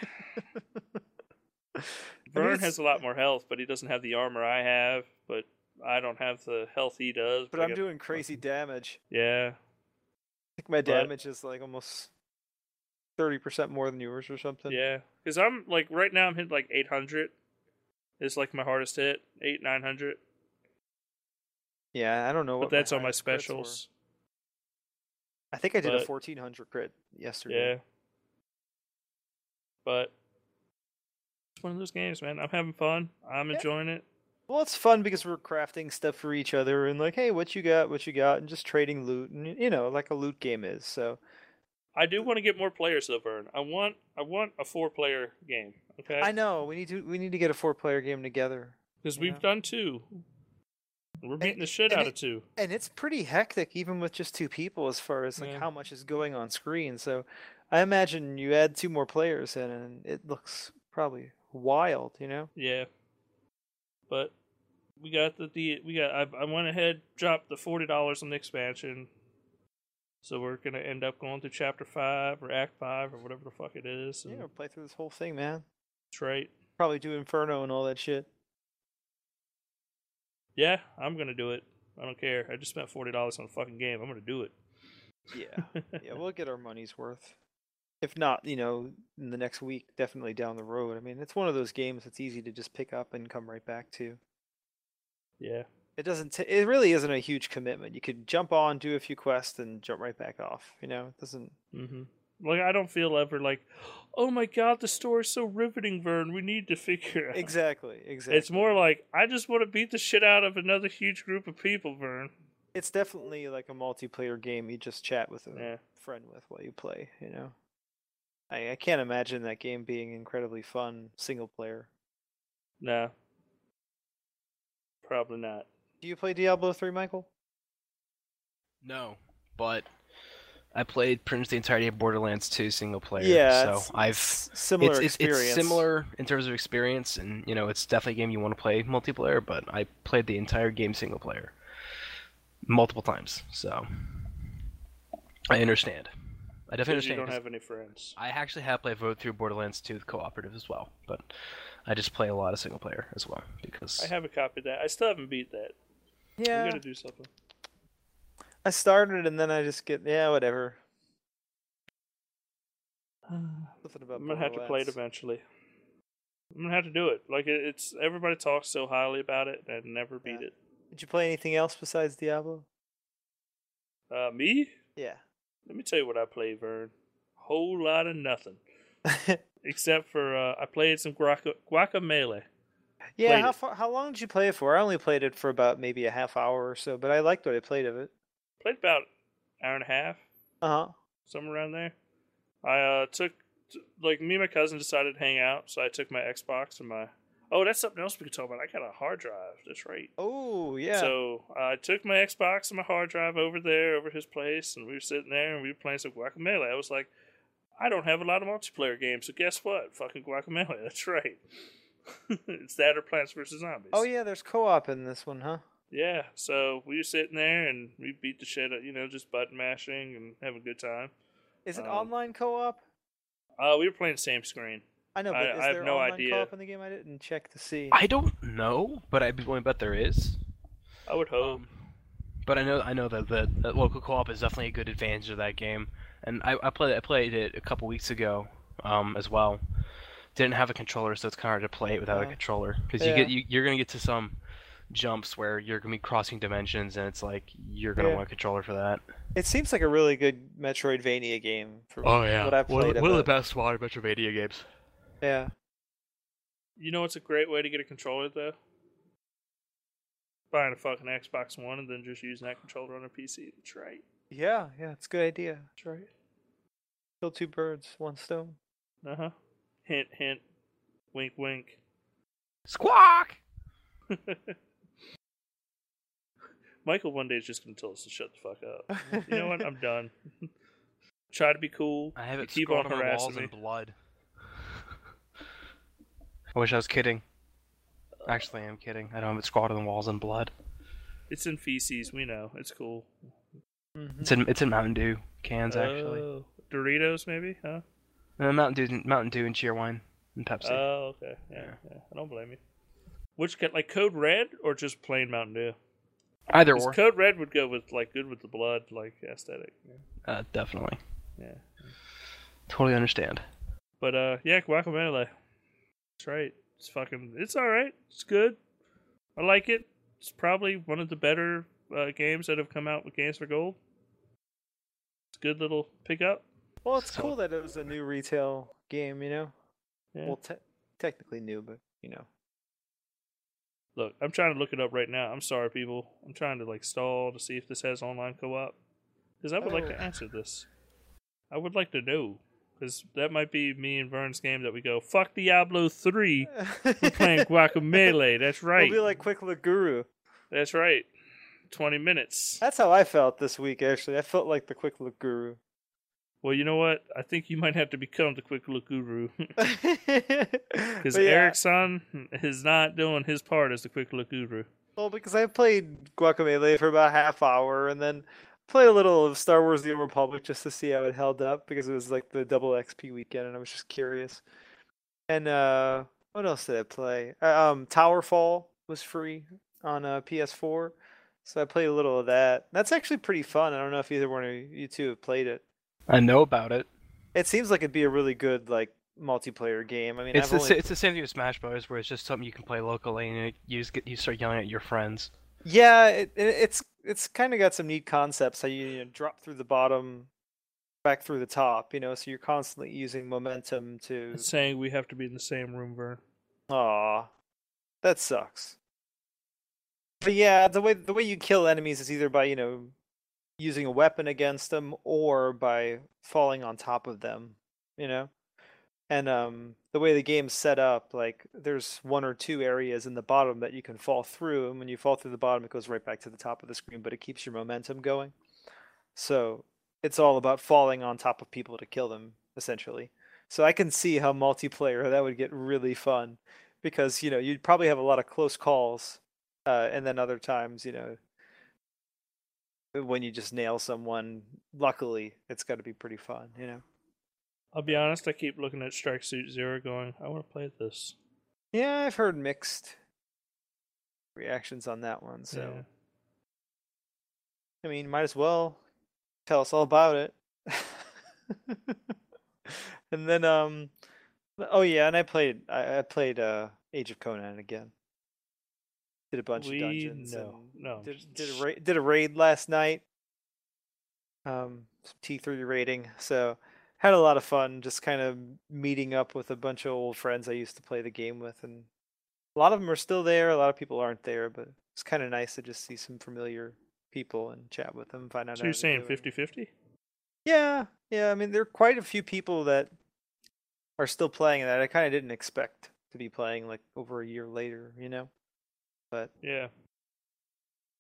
Vern has a lot more health, but he doesn't have the armor I have. But I don't have the health he does. But I I'm doing crazy damage. Yeah, I think my But- damage is like almost thirty percent more than yours or something. yeah. Because I'm like right now, I'm hitting like eight hundred. It's like my hardest hit, eight nine hundred. Yeah, I don't know what. But that's on my highest crits were. specials. I think I did a fourteen hundred crit yesterday. Yeah. But it's one of those games, man. I'm having fun. I'm Yeah. enjoying it. Well, it's fun because we're crafting stuff for each other and like, hey, what you got, what you got, and just trading loot, and you know, like a loot game is. So I do want to get more players though, Vern. I want I want a four player game. Okay. I know we need to we need to get a four player game together, Because we've done two. We're beating the shit out it- of two. and it's pretty hectic even with just two people as far as like Yeah. how much is going on screen. So I imagine you add two more players in, and it looks probably wild. You know? Yeah. But we got the, the we got I, I went ahead dropped the forty dollars on the expansion. So we're gonna end up going through chapter five or act five or whatever the fuck it is. Yeah, we'll play through this whole thing, man. that's right. Probably do Inferno and all that shit. Yeah, I'm gonna do it. I don't care. I just spent forty dollars on a fucking game. I'm gonna do it. Yeah. yeah, we'll get our money's worth. If not, you know, in the next week, definitely down the road. I mean, it's one of those games that's easy to just pick up and come right back to. Yeah. It doesn't. T- it really isn't a huge commitment. You could jump on, do a few quests, and jump right back off. You know, it doesn't. Mm-hmm. Like I don't feel ever like, oh my god, the story's so riveting, Vern. We need to figure out. Exactly. Exactly. It's more like I just want to beat the shit out of another huge group of people, Vern. It's definitely like a multiplayer game. You just chat with a Yeah. friend with while you play. You know. I, I can't imagine that game being incredibly fun single player. Nah. Probably not. Do you play Diablo three, Michael? No, but I played pretty much the entirety of Borderlands 2 single player. Yeah, so it's- I've similar it's, it's, experience. it's similar in terms of experience, and you know it's definitely a game you want to play multiplayer. But I played the entire game single player multiple times, so I understand. I definitely Because you don't have any friends. I actually have played vote through Borderlands 2 cooperative as well, but I just play a lot of single player as well because I have a copy of that. I still haven't beat that. Yeah, We gotta do something. I started and then I just get yeah, whatever. Something about I'm gonna have to play it eventually. I'm gonna have to do it. Like it's everybody talks so highly about it, and I never beat Yeah. it. Did you play anything else besides Diablo? Uh, me? Yeah. Let me tell you what I played, Vern. Whole lot of nothing, except for uh, I played some Guaca Guacamelee. yeah. Played How far? How long did you play it for? I only played it for about maybe a half hour or so, but I liked what I played of it. Played about an hour and a half, Uh huh. somewhere around there. I uh, took like me and my cousin decided to hang out, so I took my Xbox and my. Oh, that's something else we could talk about. I got a hard drive. That's right. Oh yeah. So I took my Xbox and my hard drive over there, over his place, and we were sitting there and we were playing some Guacamelee. I was like, I don't have a lot of multiplayer games, so guess what? Fucking Guacamole. That's right. it's that or Plants vs Zombies. oh yeah, there's co-op in this one, huh? Yeah. So we were sitting there and we beat the shit out, you know, just button mashing and having a good time. Is it Um, online co-op? Uh, we were playing the same screen. I know, I- but is I have there no online idea. co-op in the game? I didn't check to see. I don't know, but I'd be willing to bet there is. I would hope. Um, but I know I know that the, that local co-op is definitely a good advantage of that game, and I, I played I played it a couple weeks ago, um, as well. Didn't have a controller, so it's kind of hard to play it without a Uh, controller because you get you, you're gonna get to some jumps where you're gonna be crossing dimensions, and it's like you're gonna Yeah. want a controller for that. It seems like a really good Metroidvania game. For Oh, what I've played of the best modern Metroidvania games. Yeah. You know it's a great way to get a controller though? Buying a fucking Xbox One and then just using that controller on a PC. That's right. Yeah, yeah, it's a good idea. That's right. Kill two birds, one stone. Uh huh. Hint, hint. Wink, wink. Squawk! Michael one day is just gonna tell us to shut the fuck up. You know what? I'm done. Try to be cool. I have You it keep on on the harassing walls me. in blood. I wish I was kidding. Actually, I'm kidding. I don't have it scrawled on the walls in blood. It's in feces. We know. It's cool. Mhm. It's in it's in Mountain Dew cans actually. Oh, Doritos, maybe? Huh? Uh, Mountain Dew, Mountain Dew, and Cheerwine and Pepsi. Oh, okay. Yeah, yeah. I don't blame you. Which get like Code Red or just plain Mountain Dew? Either or, Code Red would go with like good with the blood, like aesthetic. Yeah. uh, definitely. yeah. Totally understand. But uh, yeah, Guacamole. That's right. It's fucking. It's all right. It's good. I like it. It's probably one of the better uh, games that have come out with Games for Gold. It's a good little pickup. Well, it's So- cool that it was a new retail game, you know? Yeah. Well, te- technically new, but, you know. Look, I'm trying to look it up right now. I'm sorry, people. I'm trying to like stall to see if this has online co-op because I would like Oh. to answer this. I would like to know because that might be me and Vern's game that we go fuck Diablo three. We're playing Guacamole. That's right. We'll be like Quick Look Guru. That's right. Twenty minutes. That's how I felt this week, actually. I felt like the Quick Look Guru. Well, you know what? I think you might have to become the quick look guru Because because Eric's son is not doing his part as the quick look guru. Well, because I played Guacamole for about a half hour and then played a little of Star Wars The Old Republic just to see how it held up because it was like the double XP weekend and I was just curious. And uh what else did I play? Uh, um Towerfall was free on uh, PS4. So I played a little of that. That's actually pretty fun. I don't know if either one of you two have played it. I know about it. It seems like it'd be a really good like multiplayer game. I mean, It's I've the only... it's the same thing with Smash Bros, where it's just something you can play locally, and you just get you start yelling at your friends. Yeah, it, it, it's it's kind of got some neat concepts. How you, you know, drop through the bottom, back through the top. You know, so you're constantly using momentum to. It's saying we have to be in the same room, Vern. Aw, that sucks. But yeah, the way the way you kill enemies is either by you know using a weapon against them or by falling on top of them. You know, and um, the way the game's set up, like there's one or two areas in the bottom that you can fall through, and when you fall through the bottom, it goes right back to the top of the screen, but it keeps your momentum going. So it's all about falling on top of people to kill them, essentially. So I can see how multiplayer that would get really fun because you know you'd probably have a lot of close calls, uh, and then other times you know when you just nail someone. Luckily, it's got to be pretty fun, you know. I'll be honest. I keep looking at Strike Suit Zero, going, I want to play this. Yeah, I've heard mixed reactions on that one. So Yeah. I mean, might as well tell us all about it. and then um, oh yeah, and I played I, I played uh Age of Conan again. Did a bunch We of dungeons. and No. Did, did a ra- did a raid last night. Um, T three raiding. So had a lot of fun. Just kind of meeting up with a bunch of old friends I used to play the game with, and a lot of them are still there. A lot of people aren't there, but it's kind of nice to just see some familiar people and chat with them. Find out. So you're saying doing. 50 50? Yeah, yeah. I mean, there are quite a few people that are still playing that I kind of didn't expect to be playing like over a year later, you know. But Yeah.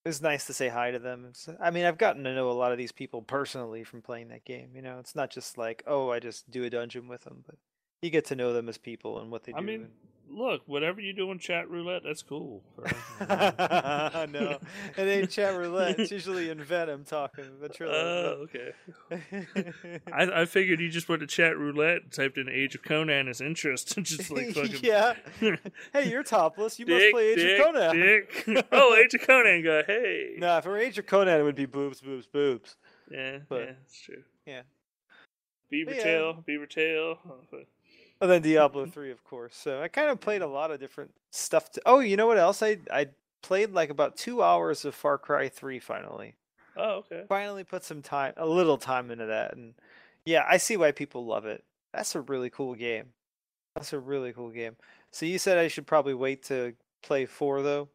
it was nice to say hi to them. It's, I mean, I've gotten to know a lot of these people personally from playing that game. You know, it's not just like, oh, I just do a dungeon with them, but you get to know them as people and what they do. I mean, look, whatever you do in chat roulette, that's cool. and... no, it ain't chat roulette. It's usually in Venom talking. Oh, okay. I, I figured you just went to chat roulette, typed in Age of Conan as interest, and just like fucking. yeah. Hey, you're topless. You must play Age dick, of Conan. dick. oh, Age of Conan guy. Hey. No, if it were Age of Conan, it would be boobs, boobs, boobs. Yeah, but- yeah, that's true. Yeah. Beaver yeah. tail, beaver tail. Oh, but- And then Diablo 3, of course. So I kind of played a lot of different stuff. To... Oh, you know what else? I I played like about two hours of Far Cry 3 finally. Oh, okay. Finally put some time, a little time into that. And yeah, I see why people love it. That's a really cool game. That's a really cool game. So you said I should probably wait to play 4, though?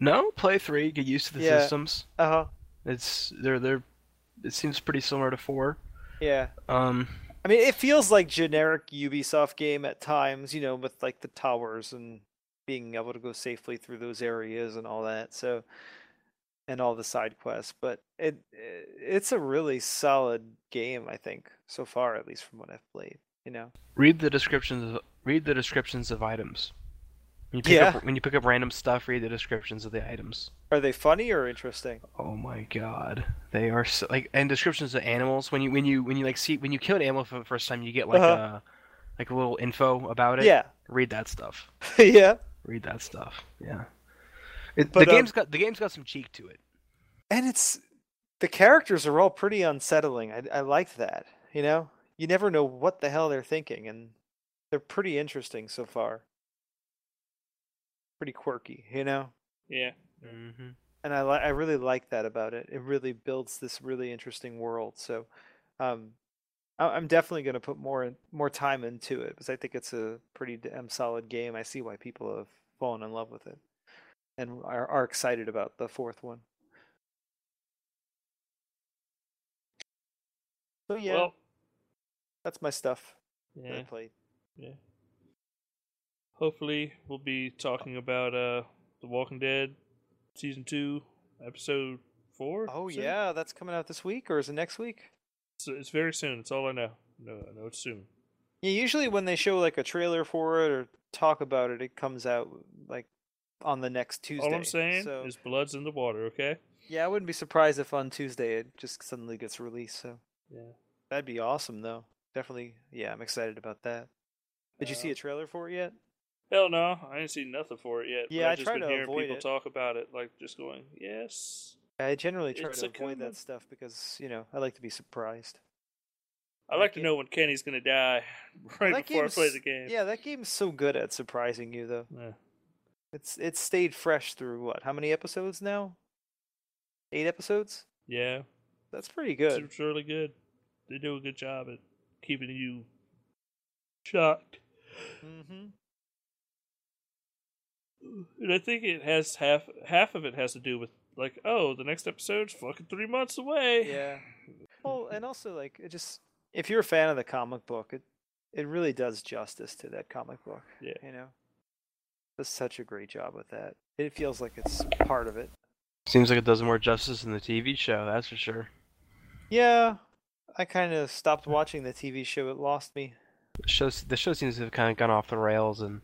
No, play three. Get used to the Yeah. systems. Uh huh. It's they're they're. It seems pretty similar to four. Yeah. Um, I mean, it feels like generic Ubisoft game at times, you know, with like the towers and being able to go safely through those areas and all that. So, and all the side quests, but it eh, it's a really solid game, I think, so far, at least from what I've played. You know. read the descriptions. Of, read the descriptions of items. When you pick Yeah. up when you pick up random stuff, read the descriptions of the items. Are they funny or interesting? Oh my god, they are so, like and descriptions of animals. When you when you when you like see when you kill an animal for the first time, you get like Uh-huh. a like a little info about it. Yeah. Read that stuff. yeah. Read that stuff. Yeah. It, But, the um, game's got the game's got some cheek to it. And it's the characters are all pretty unsettling. I I like that. You know, you never know what the hell they're thinking, and they're pretty interesting so far. Pretty quirky, you know. Yeah. Mm-hmm. And I li- I really like that about it. It really builds this really interesting world. So, um, I- I'm definitely going to put more in, more time into it because I think it's a pretty damn solid game. I see why people have fallen in love with it and are, are excited about the fourth one. So yeah, Well, that's my stuff that I played. yeah. Hopefully, we'll be talking about uh, The Walking Dead season two, episode four. Oh soon? yeah, that's coming out this week or is it next week? So it's very soon. It's all I know. No, I know it's soon. Yeah, usually when they show like a trailer for it or talk about it, it comes out like on the next Tuesday. All I'm saying so, is blood's in the water. Okay. yeah, I wouldn't be surprised if on Tuesday it just suddenly gets released. So Yeah. that'd be awesome, though. Definitely, yeah, I'm excited about that. Did you see Uh, a trailer for it yet? Hell no, I ain't seen nothing for it yet. Yeah, I've I just try been to hearing avoid people it. talk about it, like just going, yes. I generally try It's to avoid that stuff because you know I like to be surprised. I like to know when Kenny's gonna die right That before I play the game. Yeah, that game's so good at surprising you, though. Yeah. It's it's stayed fresh through what? How many episodes now? Eight episodes. Yeah. That's pretty good. It's really good. They do a good job at keeping you shocked. Mm-hmm. And I think it has half half of it has to do with like, oh, the next episode's fucking three months away. Yeah. Well, and also like it just if you're a fan of the comic book, it it really does justice to that comic book. Yeah. You know, does such a great job with that. It feels like it's part of it. Seems like it does more justice in the TV show. That's for sure. Yeah. I kind of stopped watching the TV show. It lost me. The show the show seems to have kind of gone off the rails and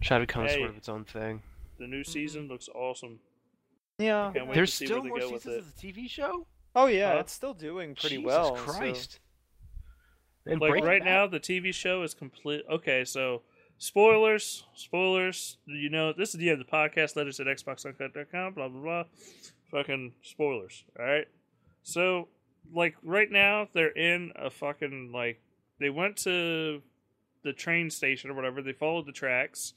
tried to become Hey. sort of its own thing. The new season looks awesome. Yeah. There's still more seasons of the TV show. Oh yeah, Huh? it's still doing pretty Jesus well. so- Christ. And like right Bad. now, the TV show is complete. Okay, so spoilers, spoilers. You know, this is the end of the podcast. Letters at xboxuncut.com. Blah blah blah. Fucking spoilers. All right. So, like right now, they're in a fucking like they went to the train station or whatever. They followed the tracks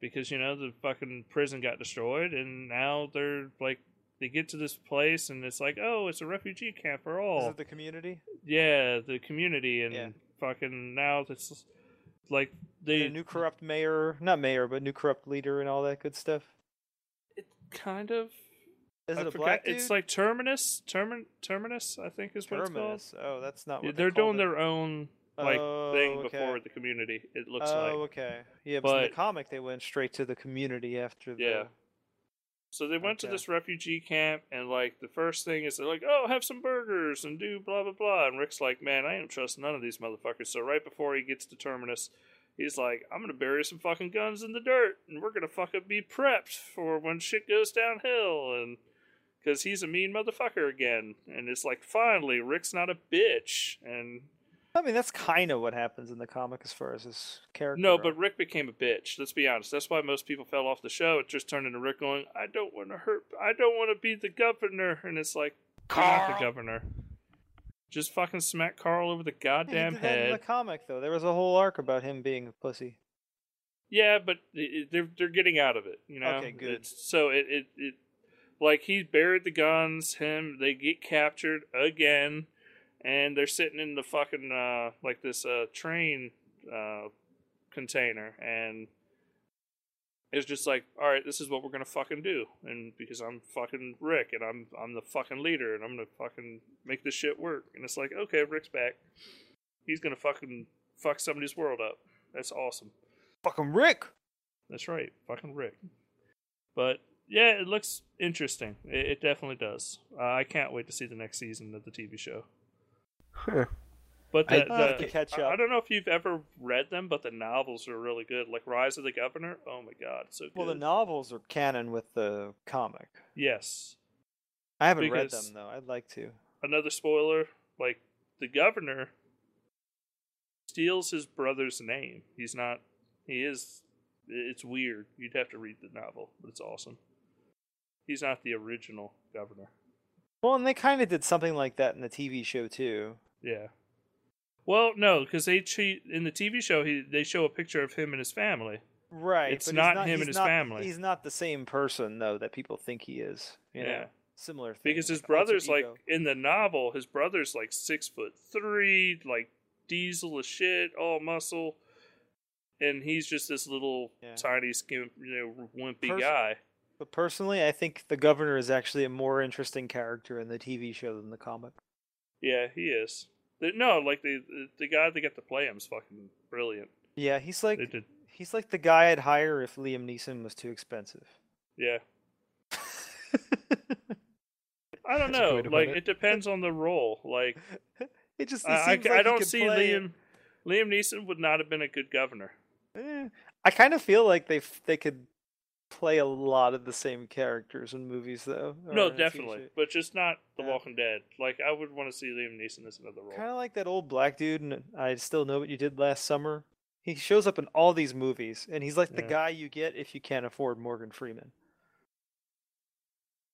because you know the fucking prison got destroyed, and now they're like they get to this place, and it's like, oh, it's a refugee camp for all. Is it the community? yeah, the community, and Yeah. fucking now it's like they the new corrupt mayor, not mayor, but new corrupt leader and all that good stuff. it kind of. Is I it a forgot- black dude? It's like Terminus, Termin, Terminus, I think is what it's called. Terminus. Oh, that's not what called. They're they doing it. their own like Oh, thing okay. before the community. It looks oh, like. okay. Yeah, but, in the comic they went straight to the community after the. Yeah. So they went to this refugee camp, and like the first thing is they're like, "Oh, have some burgers and do blah blah blah." And Rick's like, "Man, I don't trust none of these motherfuckers." So right before he gets to Terminus, he's like, "I'm gonna bury some fucking guns in the dirt, and we're gonna fucking be prepped for when shit goes downhill." And because he's a mean motherfucker again, and it's like, finally, Rick's not a bitch, and I mean, that's kind of what happens in the comic as far as his character. No, but Rick became a bitch. Let's be honest. That's why most people fell off the show. It just turned into Rick going, "I don't want to hurt. I don't want to be the governor." And it's like, "You're not the governor." Just fucking smack Carl over the Yeah, he goddamn did that in the comic though. There was a whole arc about him being a pussy. Yeah, but it- it- they're they're getting out of it. You know. Okay, good. It's, so it, it it like he buried the guns. Him they get captured again, and they're sitting in the fucking uh like this uh train uh container and. It's just like, all right, this is what we're gonna fucking do, and because I'm fucking Rick, and I'm I'm the fucking leader, and I'm gonna fucking make this shit work. And it's like, okay, Rick's back. He's gonna fucking fuck somebody's world up. That's awesome. Fucking Rick. That's right, fucking Rick. But yeah, it looks interesting. It, it definitely does. Uh, I can't wait to see the next season of the TV show. Huh. But I- the, I'll the- to catch up. I don't know if you've ever read them, but the novels are really good. Like Rise of the Governor. Oh my god, so good. Well, the novels are canon with the comic. yes. I haven't read them though. I'd like to. Another spoiler. Like the governor steals his brother's name. He's not. He is. It's weird. You'd have to read the novel, but it's awesome. He's not the original governor. Well, and they kind of did something like that in the TV show too. Yeah. Well, no, because they cheat in the TV show. He they show a picture of him and his family. Right. It's not he's him and his not- family. He's not the same person though that people think he is. You know? Yeah. Similar thing. Because his like brother's like in the novel. His brother's like six foot three, like diesel as shit, all muscle, and he's just this little Yeah. tiny, skin, you know, wimpy guy. But personally, I think the governor is actually a more interesting character in the TV show than the comic. Yeah, he is. The- no, like the the guy that got to play him is fucking brilliant. Yeah, he's like did, he's like the guy I'd hire if Liam Neeson was too expensive. yeah. I don't That's know. way to put Like it. it depends on the role. Like it just it I, I, seems I like he don't see Liam. Liam Neeson would not have been a good governor. Eh, I kind of feel like they they could play a lot of the same characters in movies though. No, definitely, but just not The Yeah. Walking Dead. Like I would want to see Liam Neeson as another role. Kind of like that old black dude, and I still know what you did last summer. He shows up in all these movies, and he's like the guy you get if you can't afford Morgan Freeman.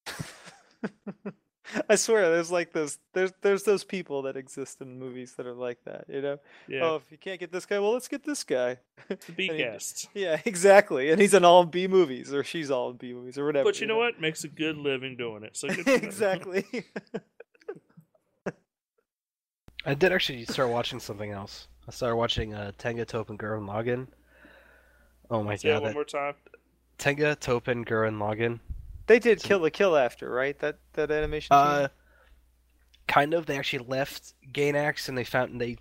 I swear, there's like those there's there's those people that exist in movies that are like that, you know. Yeah, Oh, if you can't get this guy, well, let's get this guy. the B and he- cast. Yeah, exactly. And he's in all B movies, or she's all in B movies, or whatever. But you know what? Makes a good living doing it. So good for them. exactly. I did actually start watching something else. I started watching uh, Tengen Toppa Gurren Lagann. Oh my Say that god, one that... more time. Tengen Toppa Gurren Lagann. They did Kill la Kill after, right? That that animation. Uh, kind of. They actually left Gainax and they found they,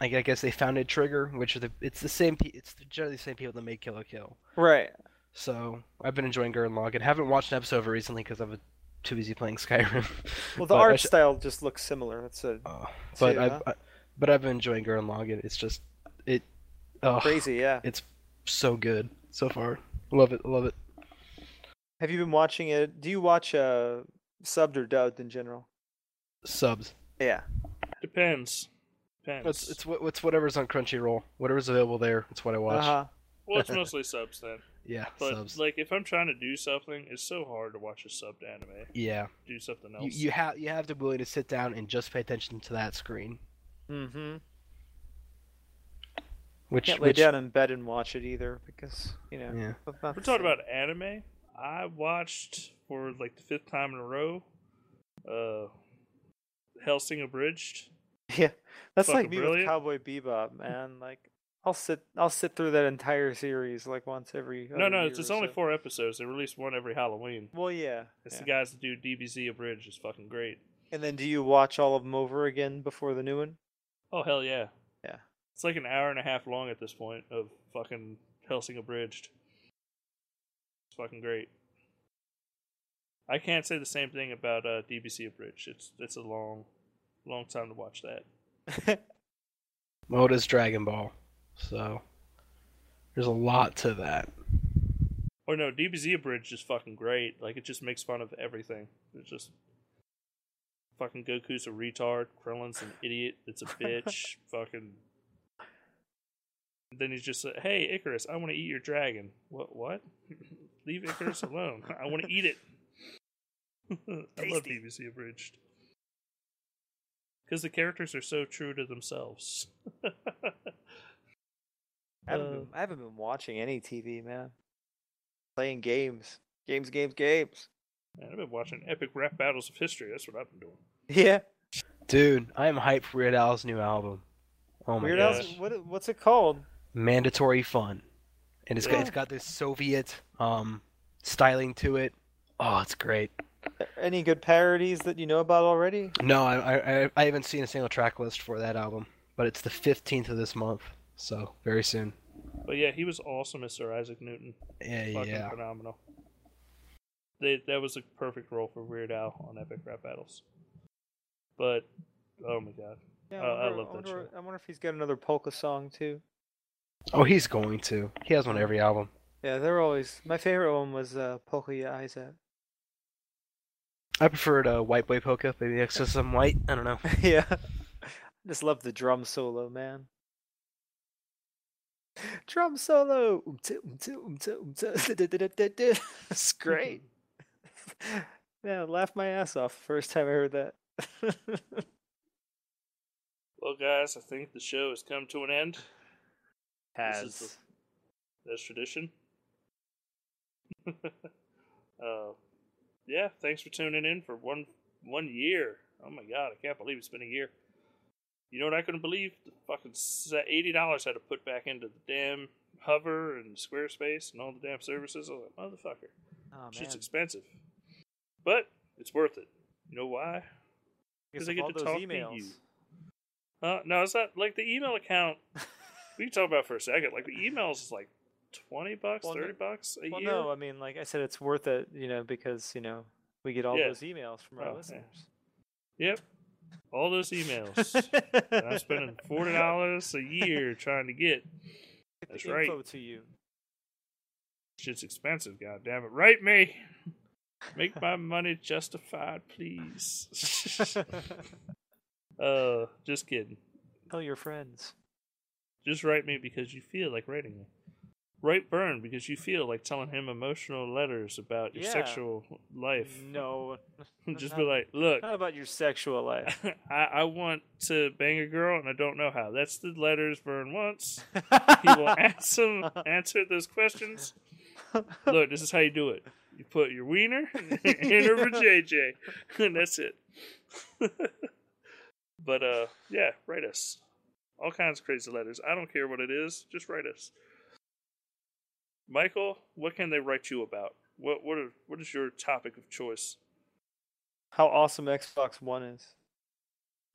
like I guess they founded Trigger, which are the it's the same. It's generally the same people that made Kill la Kill. right. So I've been enjoying Gurren Lagann. I haven't watched an episode of it recently because I've been too busy playing Skyrim. Well, the art sh- style just looks similar. That's a Uh, but I've huh? I, but I've been enjoying Gurren Lagann. It's just it. Oh, crazy, yeah. It's so good so far. Love it. Love it. Have you been watching it? Do you watch uh subbed or dubbed in general? Subs. Yeah. Depends. Depends. It's it's what what's whatever's on Crunchyroll. Whatever's available there. It's what I watch. Uh-huh. well, it's mostly subs then. Yeah, But subs. like, if I'm trying to do something, it's so hard to watch a subbed anime. yeah, Do something else. you you have you have to be willing to sit down and just pay attention to that screen. Mm-hmm. Which, Can't lay which down in bed and watch it either because you know. yeah. it's We're talking about anime. I watched for like the fifth time in a row. Uh, Hellsing Abridged. Yeah, that's Fucking like me brilliant. with Cowboy Bebop, man. Like I'll sit, I'll sit through that entire series like once every. No, no, it's, it's or only so. four episodes. They release one every Halloween. Well, yeah. It's yeah. the guys that do DBZ Abridged. It's fucking great. And then, do you watch all of them over again before the new one? Oh hell yeah. Yeah. It's like an hour and a half long at this point of fucking Hellsing Abridged. Fucking great. I can't say the same thing about uh, DBZ Abridged. It's it's a long, long time to watch that. Mode is Dragon Ball, so there's a lot to that. Or no, DBZ Abridged is fucking great. Like it just makes fun of everything. It's just fucking Goku's a retard, Krillin's an idiot, it's a bitch, fucking. Then he's just like, "Hey Icarus, I want to eat your dragon." What? What? Leave Icarus alone. I want to eat it. I love DBZ Abridged because the characters are so true to themselves. I haven't, Uh, been, I haven't been watching any TV, man. Playing games, games, games, games. Man, I've been watching epic rap battles of history. That's what I've been doing. Yeah, Dude, I am hyped for Weird Al's new album. Oh my Weird gosh. Al's. What, what's it called? Mandatory fun. And it's got, it's got this Soviet um styling to it. Oh, it's great. Any good parodies that you know about already? No, I, I I- I haven't seen a single track list for that album, but it's the 15th of this month, so very soon. But yeah, he was awesome as Sir Isaac Newton. Yeah, Fucking yeah. phenomenal. They, that was a perfect role for Weird Al on Epic Rap Battles. But oh my god, Yeah, Uh, I wonder, love that wonder, show. I wonder if he's got another polka song too. Oh, he's going to. He has one every album. Yeah, they're always. My favorite one was uh, Polka Ya Isaac. I preferred uh, White Boy Polka, maybe next to some white. I don't know. yeah, I just love the drum solo, man. Drum solo. Oomta, oomta, oomta, oomta, da-da-da-da-da. It's great. Yeah, I laughed my ass off the first time I heard that. well guys, I think the show has come to an end. This is Has. That's tradition. uh, yeah, thanks for tuning in for one one year. Oh my god, I can't believe it's been a year. You know what I couldn't believe? The fucking eighty dollars I had to put back into the damn Hover and Squarespace and all the damn services. I was like, motherfucker, Oh, shit's expensive, but it's worth it. You know why? Because I get all to those talk to you. Uh, no, it's not like the email account. we talk about for a second. Like the emails is like twenty bucks, Well, no- thirty bucks a Well, year. no, I mean, like I said, it's worth it, you know, because you know we get all Yeah. those emails from our Oh, yeah. listeners. Yep, all those emails. I'm spending forty dollars a year trying to get. Get That's right. to you. Shit's expensive. God damn it! Write me. Make my money justified, please. uh, just kidding. Tell your friends. Just write me because you feel like writing me. Write Vern because you feel like telling him emotional letters about your Yeah. sexual life. No, Just be like, look, Not about your sexual life. I, I want to bang a girl and I don't know how. That's the letters Vern wants. He will answer answer those questions. Look, this is how you do it. You put your wiener in her JJ, and that's it. but uh, yeah, write us all kinds of crazy letters. I don't care what it is. Just write us. Michael, what can they write you about? What what are, what is your topic of choice? How awesome Xbox One is.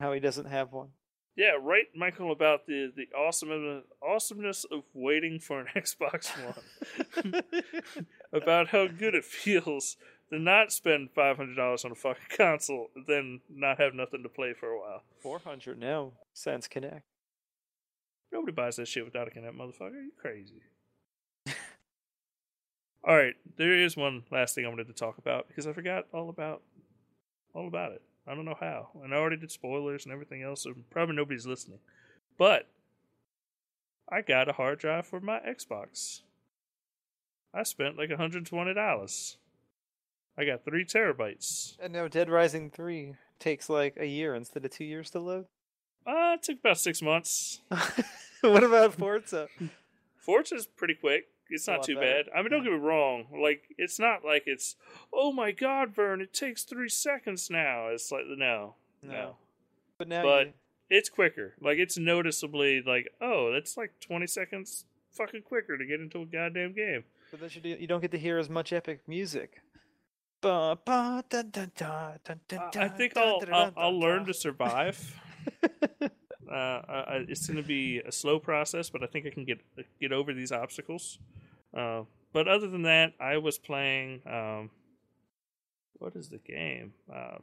How he doesn't have one. Yeah, write Michael about the the awesome awesomeness of waiting for an Xbox One. about how good it feels to not spend five hundred dollars on a fucking console, and then not have nothing to play for a while. Four hundred now. Sans Kinect. Nobody buys that shit without a Kinect, motherfucker. You crazy? all right, there is one last thing I wanted to talk about because I forgot all about all about it. I don't know how, and I already did spoilers and everything else, so probably nobody's listening. But I got a hard drive for my Xbox. I spent like $120. I got three terabytes. And now Dead Rising three takes like a year instead of two years to load. Uh, it took about six months. what about Forza? Forza's pretty quick. It's not too better. bad. I mean, don't get me wrong. Like, it's not like it's, oh my god, Vern, it takes three seconds now. It's like, no. No. But now But you, It's quicker. Like, it's noticeably like, oh, that's like 20 seconds fucking quicker to get into a goddamn game. but then you, do- you don't get to hear as much epic music. I think I'll, I'll, I'll learn to survive. uh, I, it's going to be a slow process, but I think I can get get over these obstacles. Uh, but other than that, I was playing. Um, what is the game? Uh,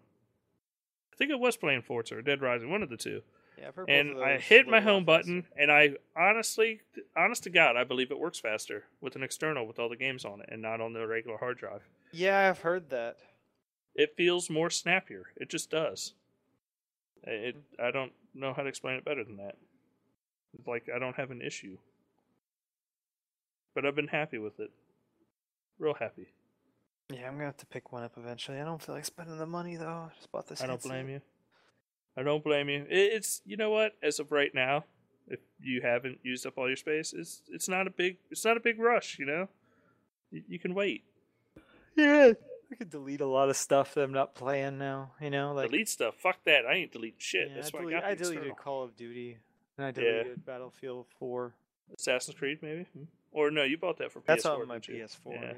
I think I was playing Forza or Dead Rising, one of the two. Yeah, I've heard both And I hit my home button, and I honestly, honest to God, I believe it works faster with an external with all the games on it, and not on the regular hard drive. Yeah, I've heard that. It feels more snappier. It just does. It. I don't know how to explain it better than that. It's like I don't have an issue, but I've been happy with it. Real happy. Yeah, I'm gonna have to pick one up eventually. I don't feel like spending the money though. I just bought this. I don't headset. blame you. I don't blame you. It's you know what? As of right now, if you haven't used up all your space, it's it's not a big it's not a big rush. You know, you, you can wait. Yeah, I could delete a lot of stuff that I'm not playing now. You know, like delete stuff. Fuck that. I ain't deleting shit. yeah, That's I, why delete- I got I deleted external. Call of Duty and I Yeah. deleted Battlefield 4. Assassin's Creed, maybe. Hmm. Or no, you bought that for PS4. That's on my? PS4. Yeah. Yeah.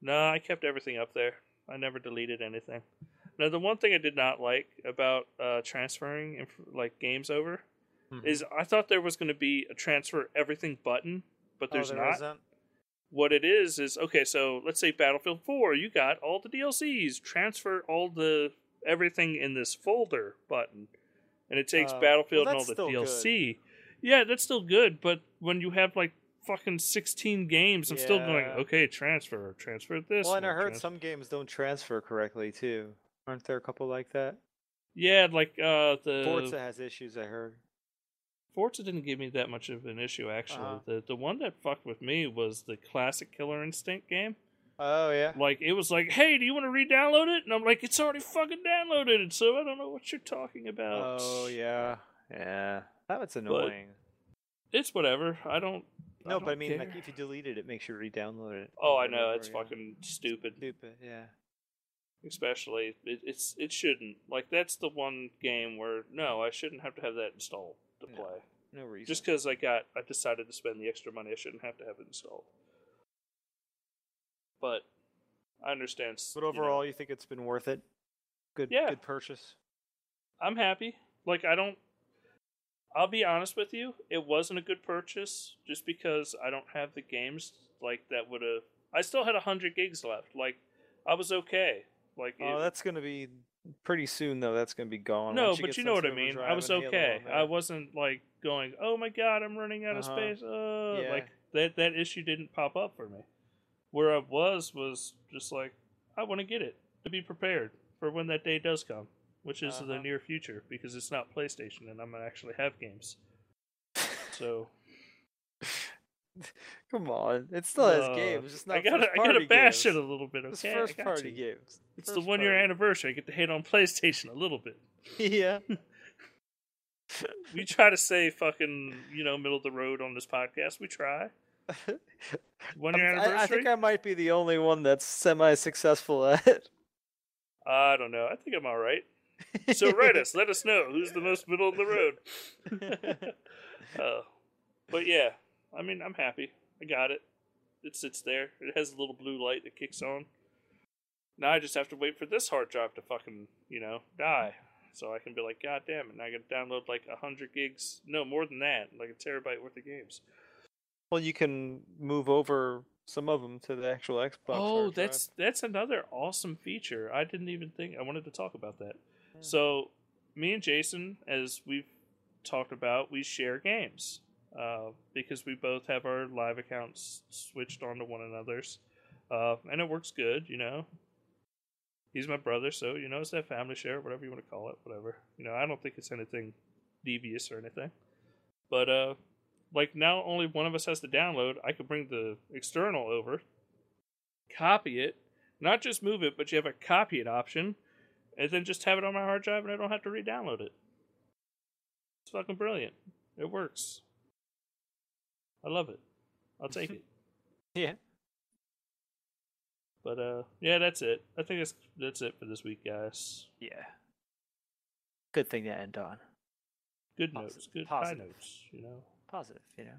No, I kept everything up there. I never deleted anything. Now, the one thing I did not like about uh, transferring inf- like games over Mhm. is I thought there was going to be a transfer everything button, but Oh, there's there not. isn't? What it is is okay. So let's say Battlefield 4, you got all the DLCs. Transfer all the everything in this folder button, and it takes Uh, well, Battlefield and all the DLC. Yeah, that's still good, but when you have like fucking 16 games, I'm still going okay. Transfer, transfer this. Well, and I heard trans- some games don't transfer correctly too. Aren't there a couple like that? Yeah, like uh the Forza has issues. I heard. Forza didn't give me that much of an issue actually. Uh-huh. The the one that fucked with me was the classic Killer Instinct game. Oh yeah. Like it was like, "Hey, do you want to re-download it?" And I'm like, "It's already fucking downloaded." So I don't know what you're talking about. Oh yeah. Yeah. That was annoying. It's whatever. I don't no, don't but I mean, care. like, if you delete it, it makes you re-download it. Oh, I know over it's again. fucking stupid. stupid. Yeah. Especially it, it's it shouldn't. Like that's the one game where no, I shouldn't have to have that installed to No. play. No reason. Just because I got, I decided to spend the extra money, I shouldn't have to have it installed. But I understand. s- But you know, overall, you, think it's been worth it? Good. Yeah. Good purchase. I'm happy. Like I don't. I'll be honest with you. It wasn't a good purchase just because I don't have the games like that would have. I still had hundred gigs left. Like I was okay. Like Oh, it- that's gonna be pretty soon though. That's gonna be gone. no, but you know what I mean. I was okay. I wasn't like going, "Oh my god, I'm running out of Uh-huh. space." Uh, Yeah. like that that issue didn't pop up for me. Where I was was just like, I want to get it to be prepared for when that day does come, which is the Uh-huh. near future because it's not PlayStation and I'm gonna actually have games. So Come on, it still has games. Just not I gotta I gotta bash games. it a little bit. It's first party to. games. It's the one year anniversary. I get to hate on PlayStation a little bit. yeah. We try to say fucking you know middle of the road on this podcast. We try. One year anniversary. I, I think I might be the only one that's semi-successful at it. I don't know. I think I'm all right. So write us. Let us know who's the most middle of the road. uh, but yeah, I mean, I'm happy. I got it. It sits there. It has a little blue light that kicks on. Now I just have to wait for this hard drive to fucking, you know, die. So I can be like, God damn it. Now I got to download like 100 gigs. No, more than that. Like a terabyte worth of games. well, you can move over some of them to the actual Xbox. Oh, that's that's another awesome feature. I didn't even think I wanted to talk about that. Yeah. So, me and Jason, as we've talked about, we share games uh, because we both have our live accounts switched onto one another's, uh, and it works good. You know, he's my brother, so you know it's that family share, whatever you want to call it, whatever. You know, I don't think it's anything devious or anything, but uh, like now only one of us has to download. I could bring the external over, copy it, not just move it, but you have a copy it option, and then just have it on my hard drive, and I don't have to re-download it. It's fucking brilliant. It works. I love it. I'll take it. Yeah. But uh, yeah, that's it. I think that's that's it for this week, guys. Yeah. Good thing to end on. Good Positive- notes, good high notes. You know, Positive, you know.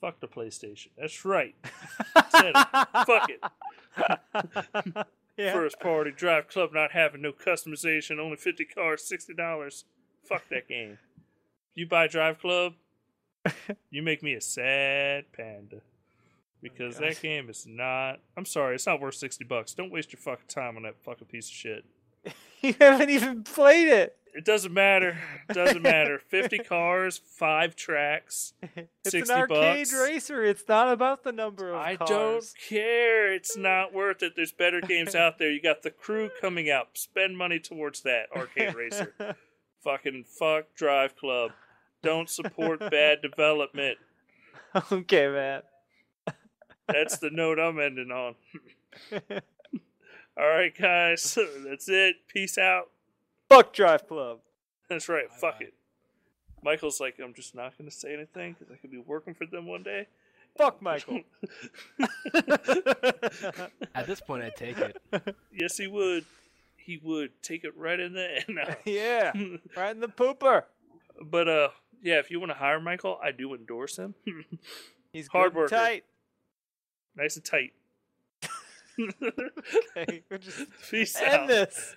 fuck the PlayStation. That's right. Said it. Fuck it. yeah. First party drive club not having no customization, only fifty cars, sixty dollars. Fuck that game. If you buy Drive Club, you make me a sad panda. Because oh God. that game is not I'm sorry, it's not worth sixty bucks. Don't waste your fucking time on that fucking piece of shit. you haven't even played it. It doesn't matter. It doesn't matter. Fifty cars, five tracks. It's 60 an arcade bucks. racer. It's not about the number of I cars. don't care. It's not worth it. There's better games out there. You got the crew coming out. Spend money towards that arcade racer. Fucking fuck Drive Club. Don't support bad development. okay, man. That's the note I'm ending on. All right, guys. That's it. Peace out. Fuck Drive Club. That's right. Fuck Bye-bye. it. Michael's like, I'm just not going to say anything because I could be working for them one day. Fuck Michael. At this point, I take it. Yes, he would. He would take it right in the end. yeah, right in the pooper. But uh, yeah, if you want to hire Michael, I do endorse him. He's Hard worker. tight. nice and tight. Okay, we'll just Peace end out. this.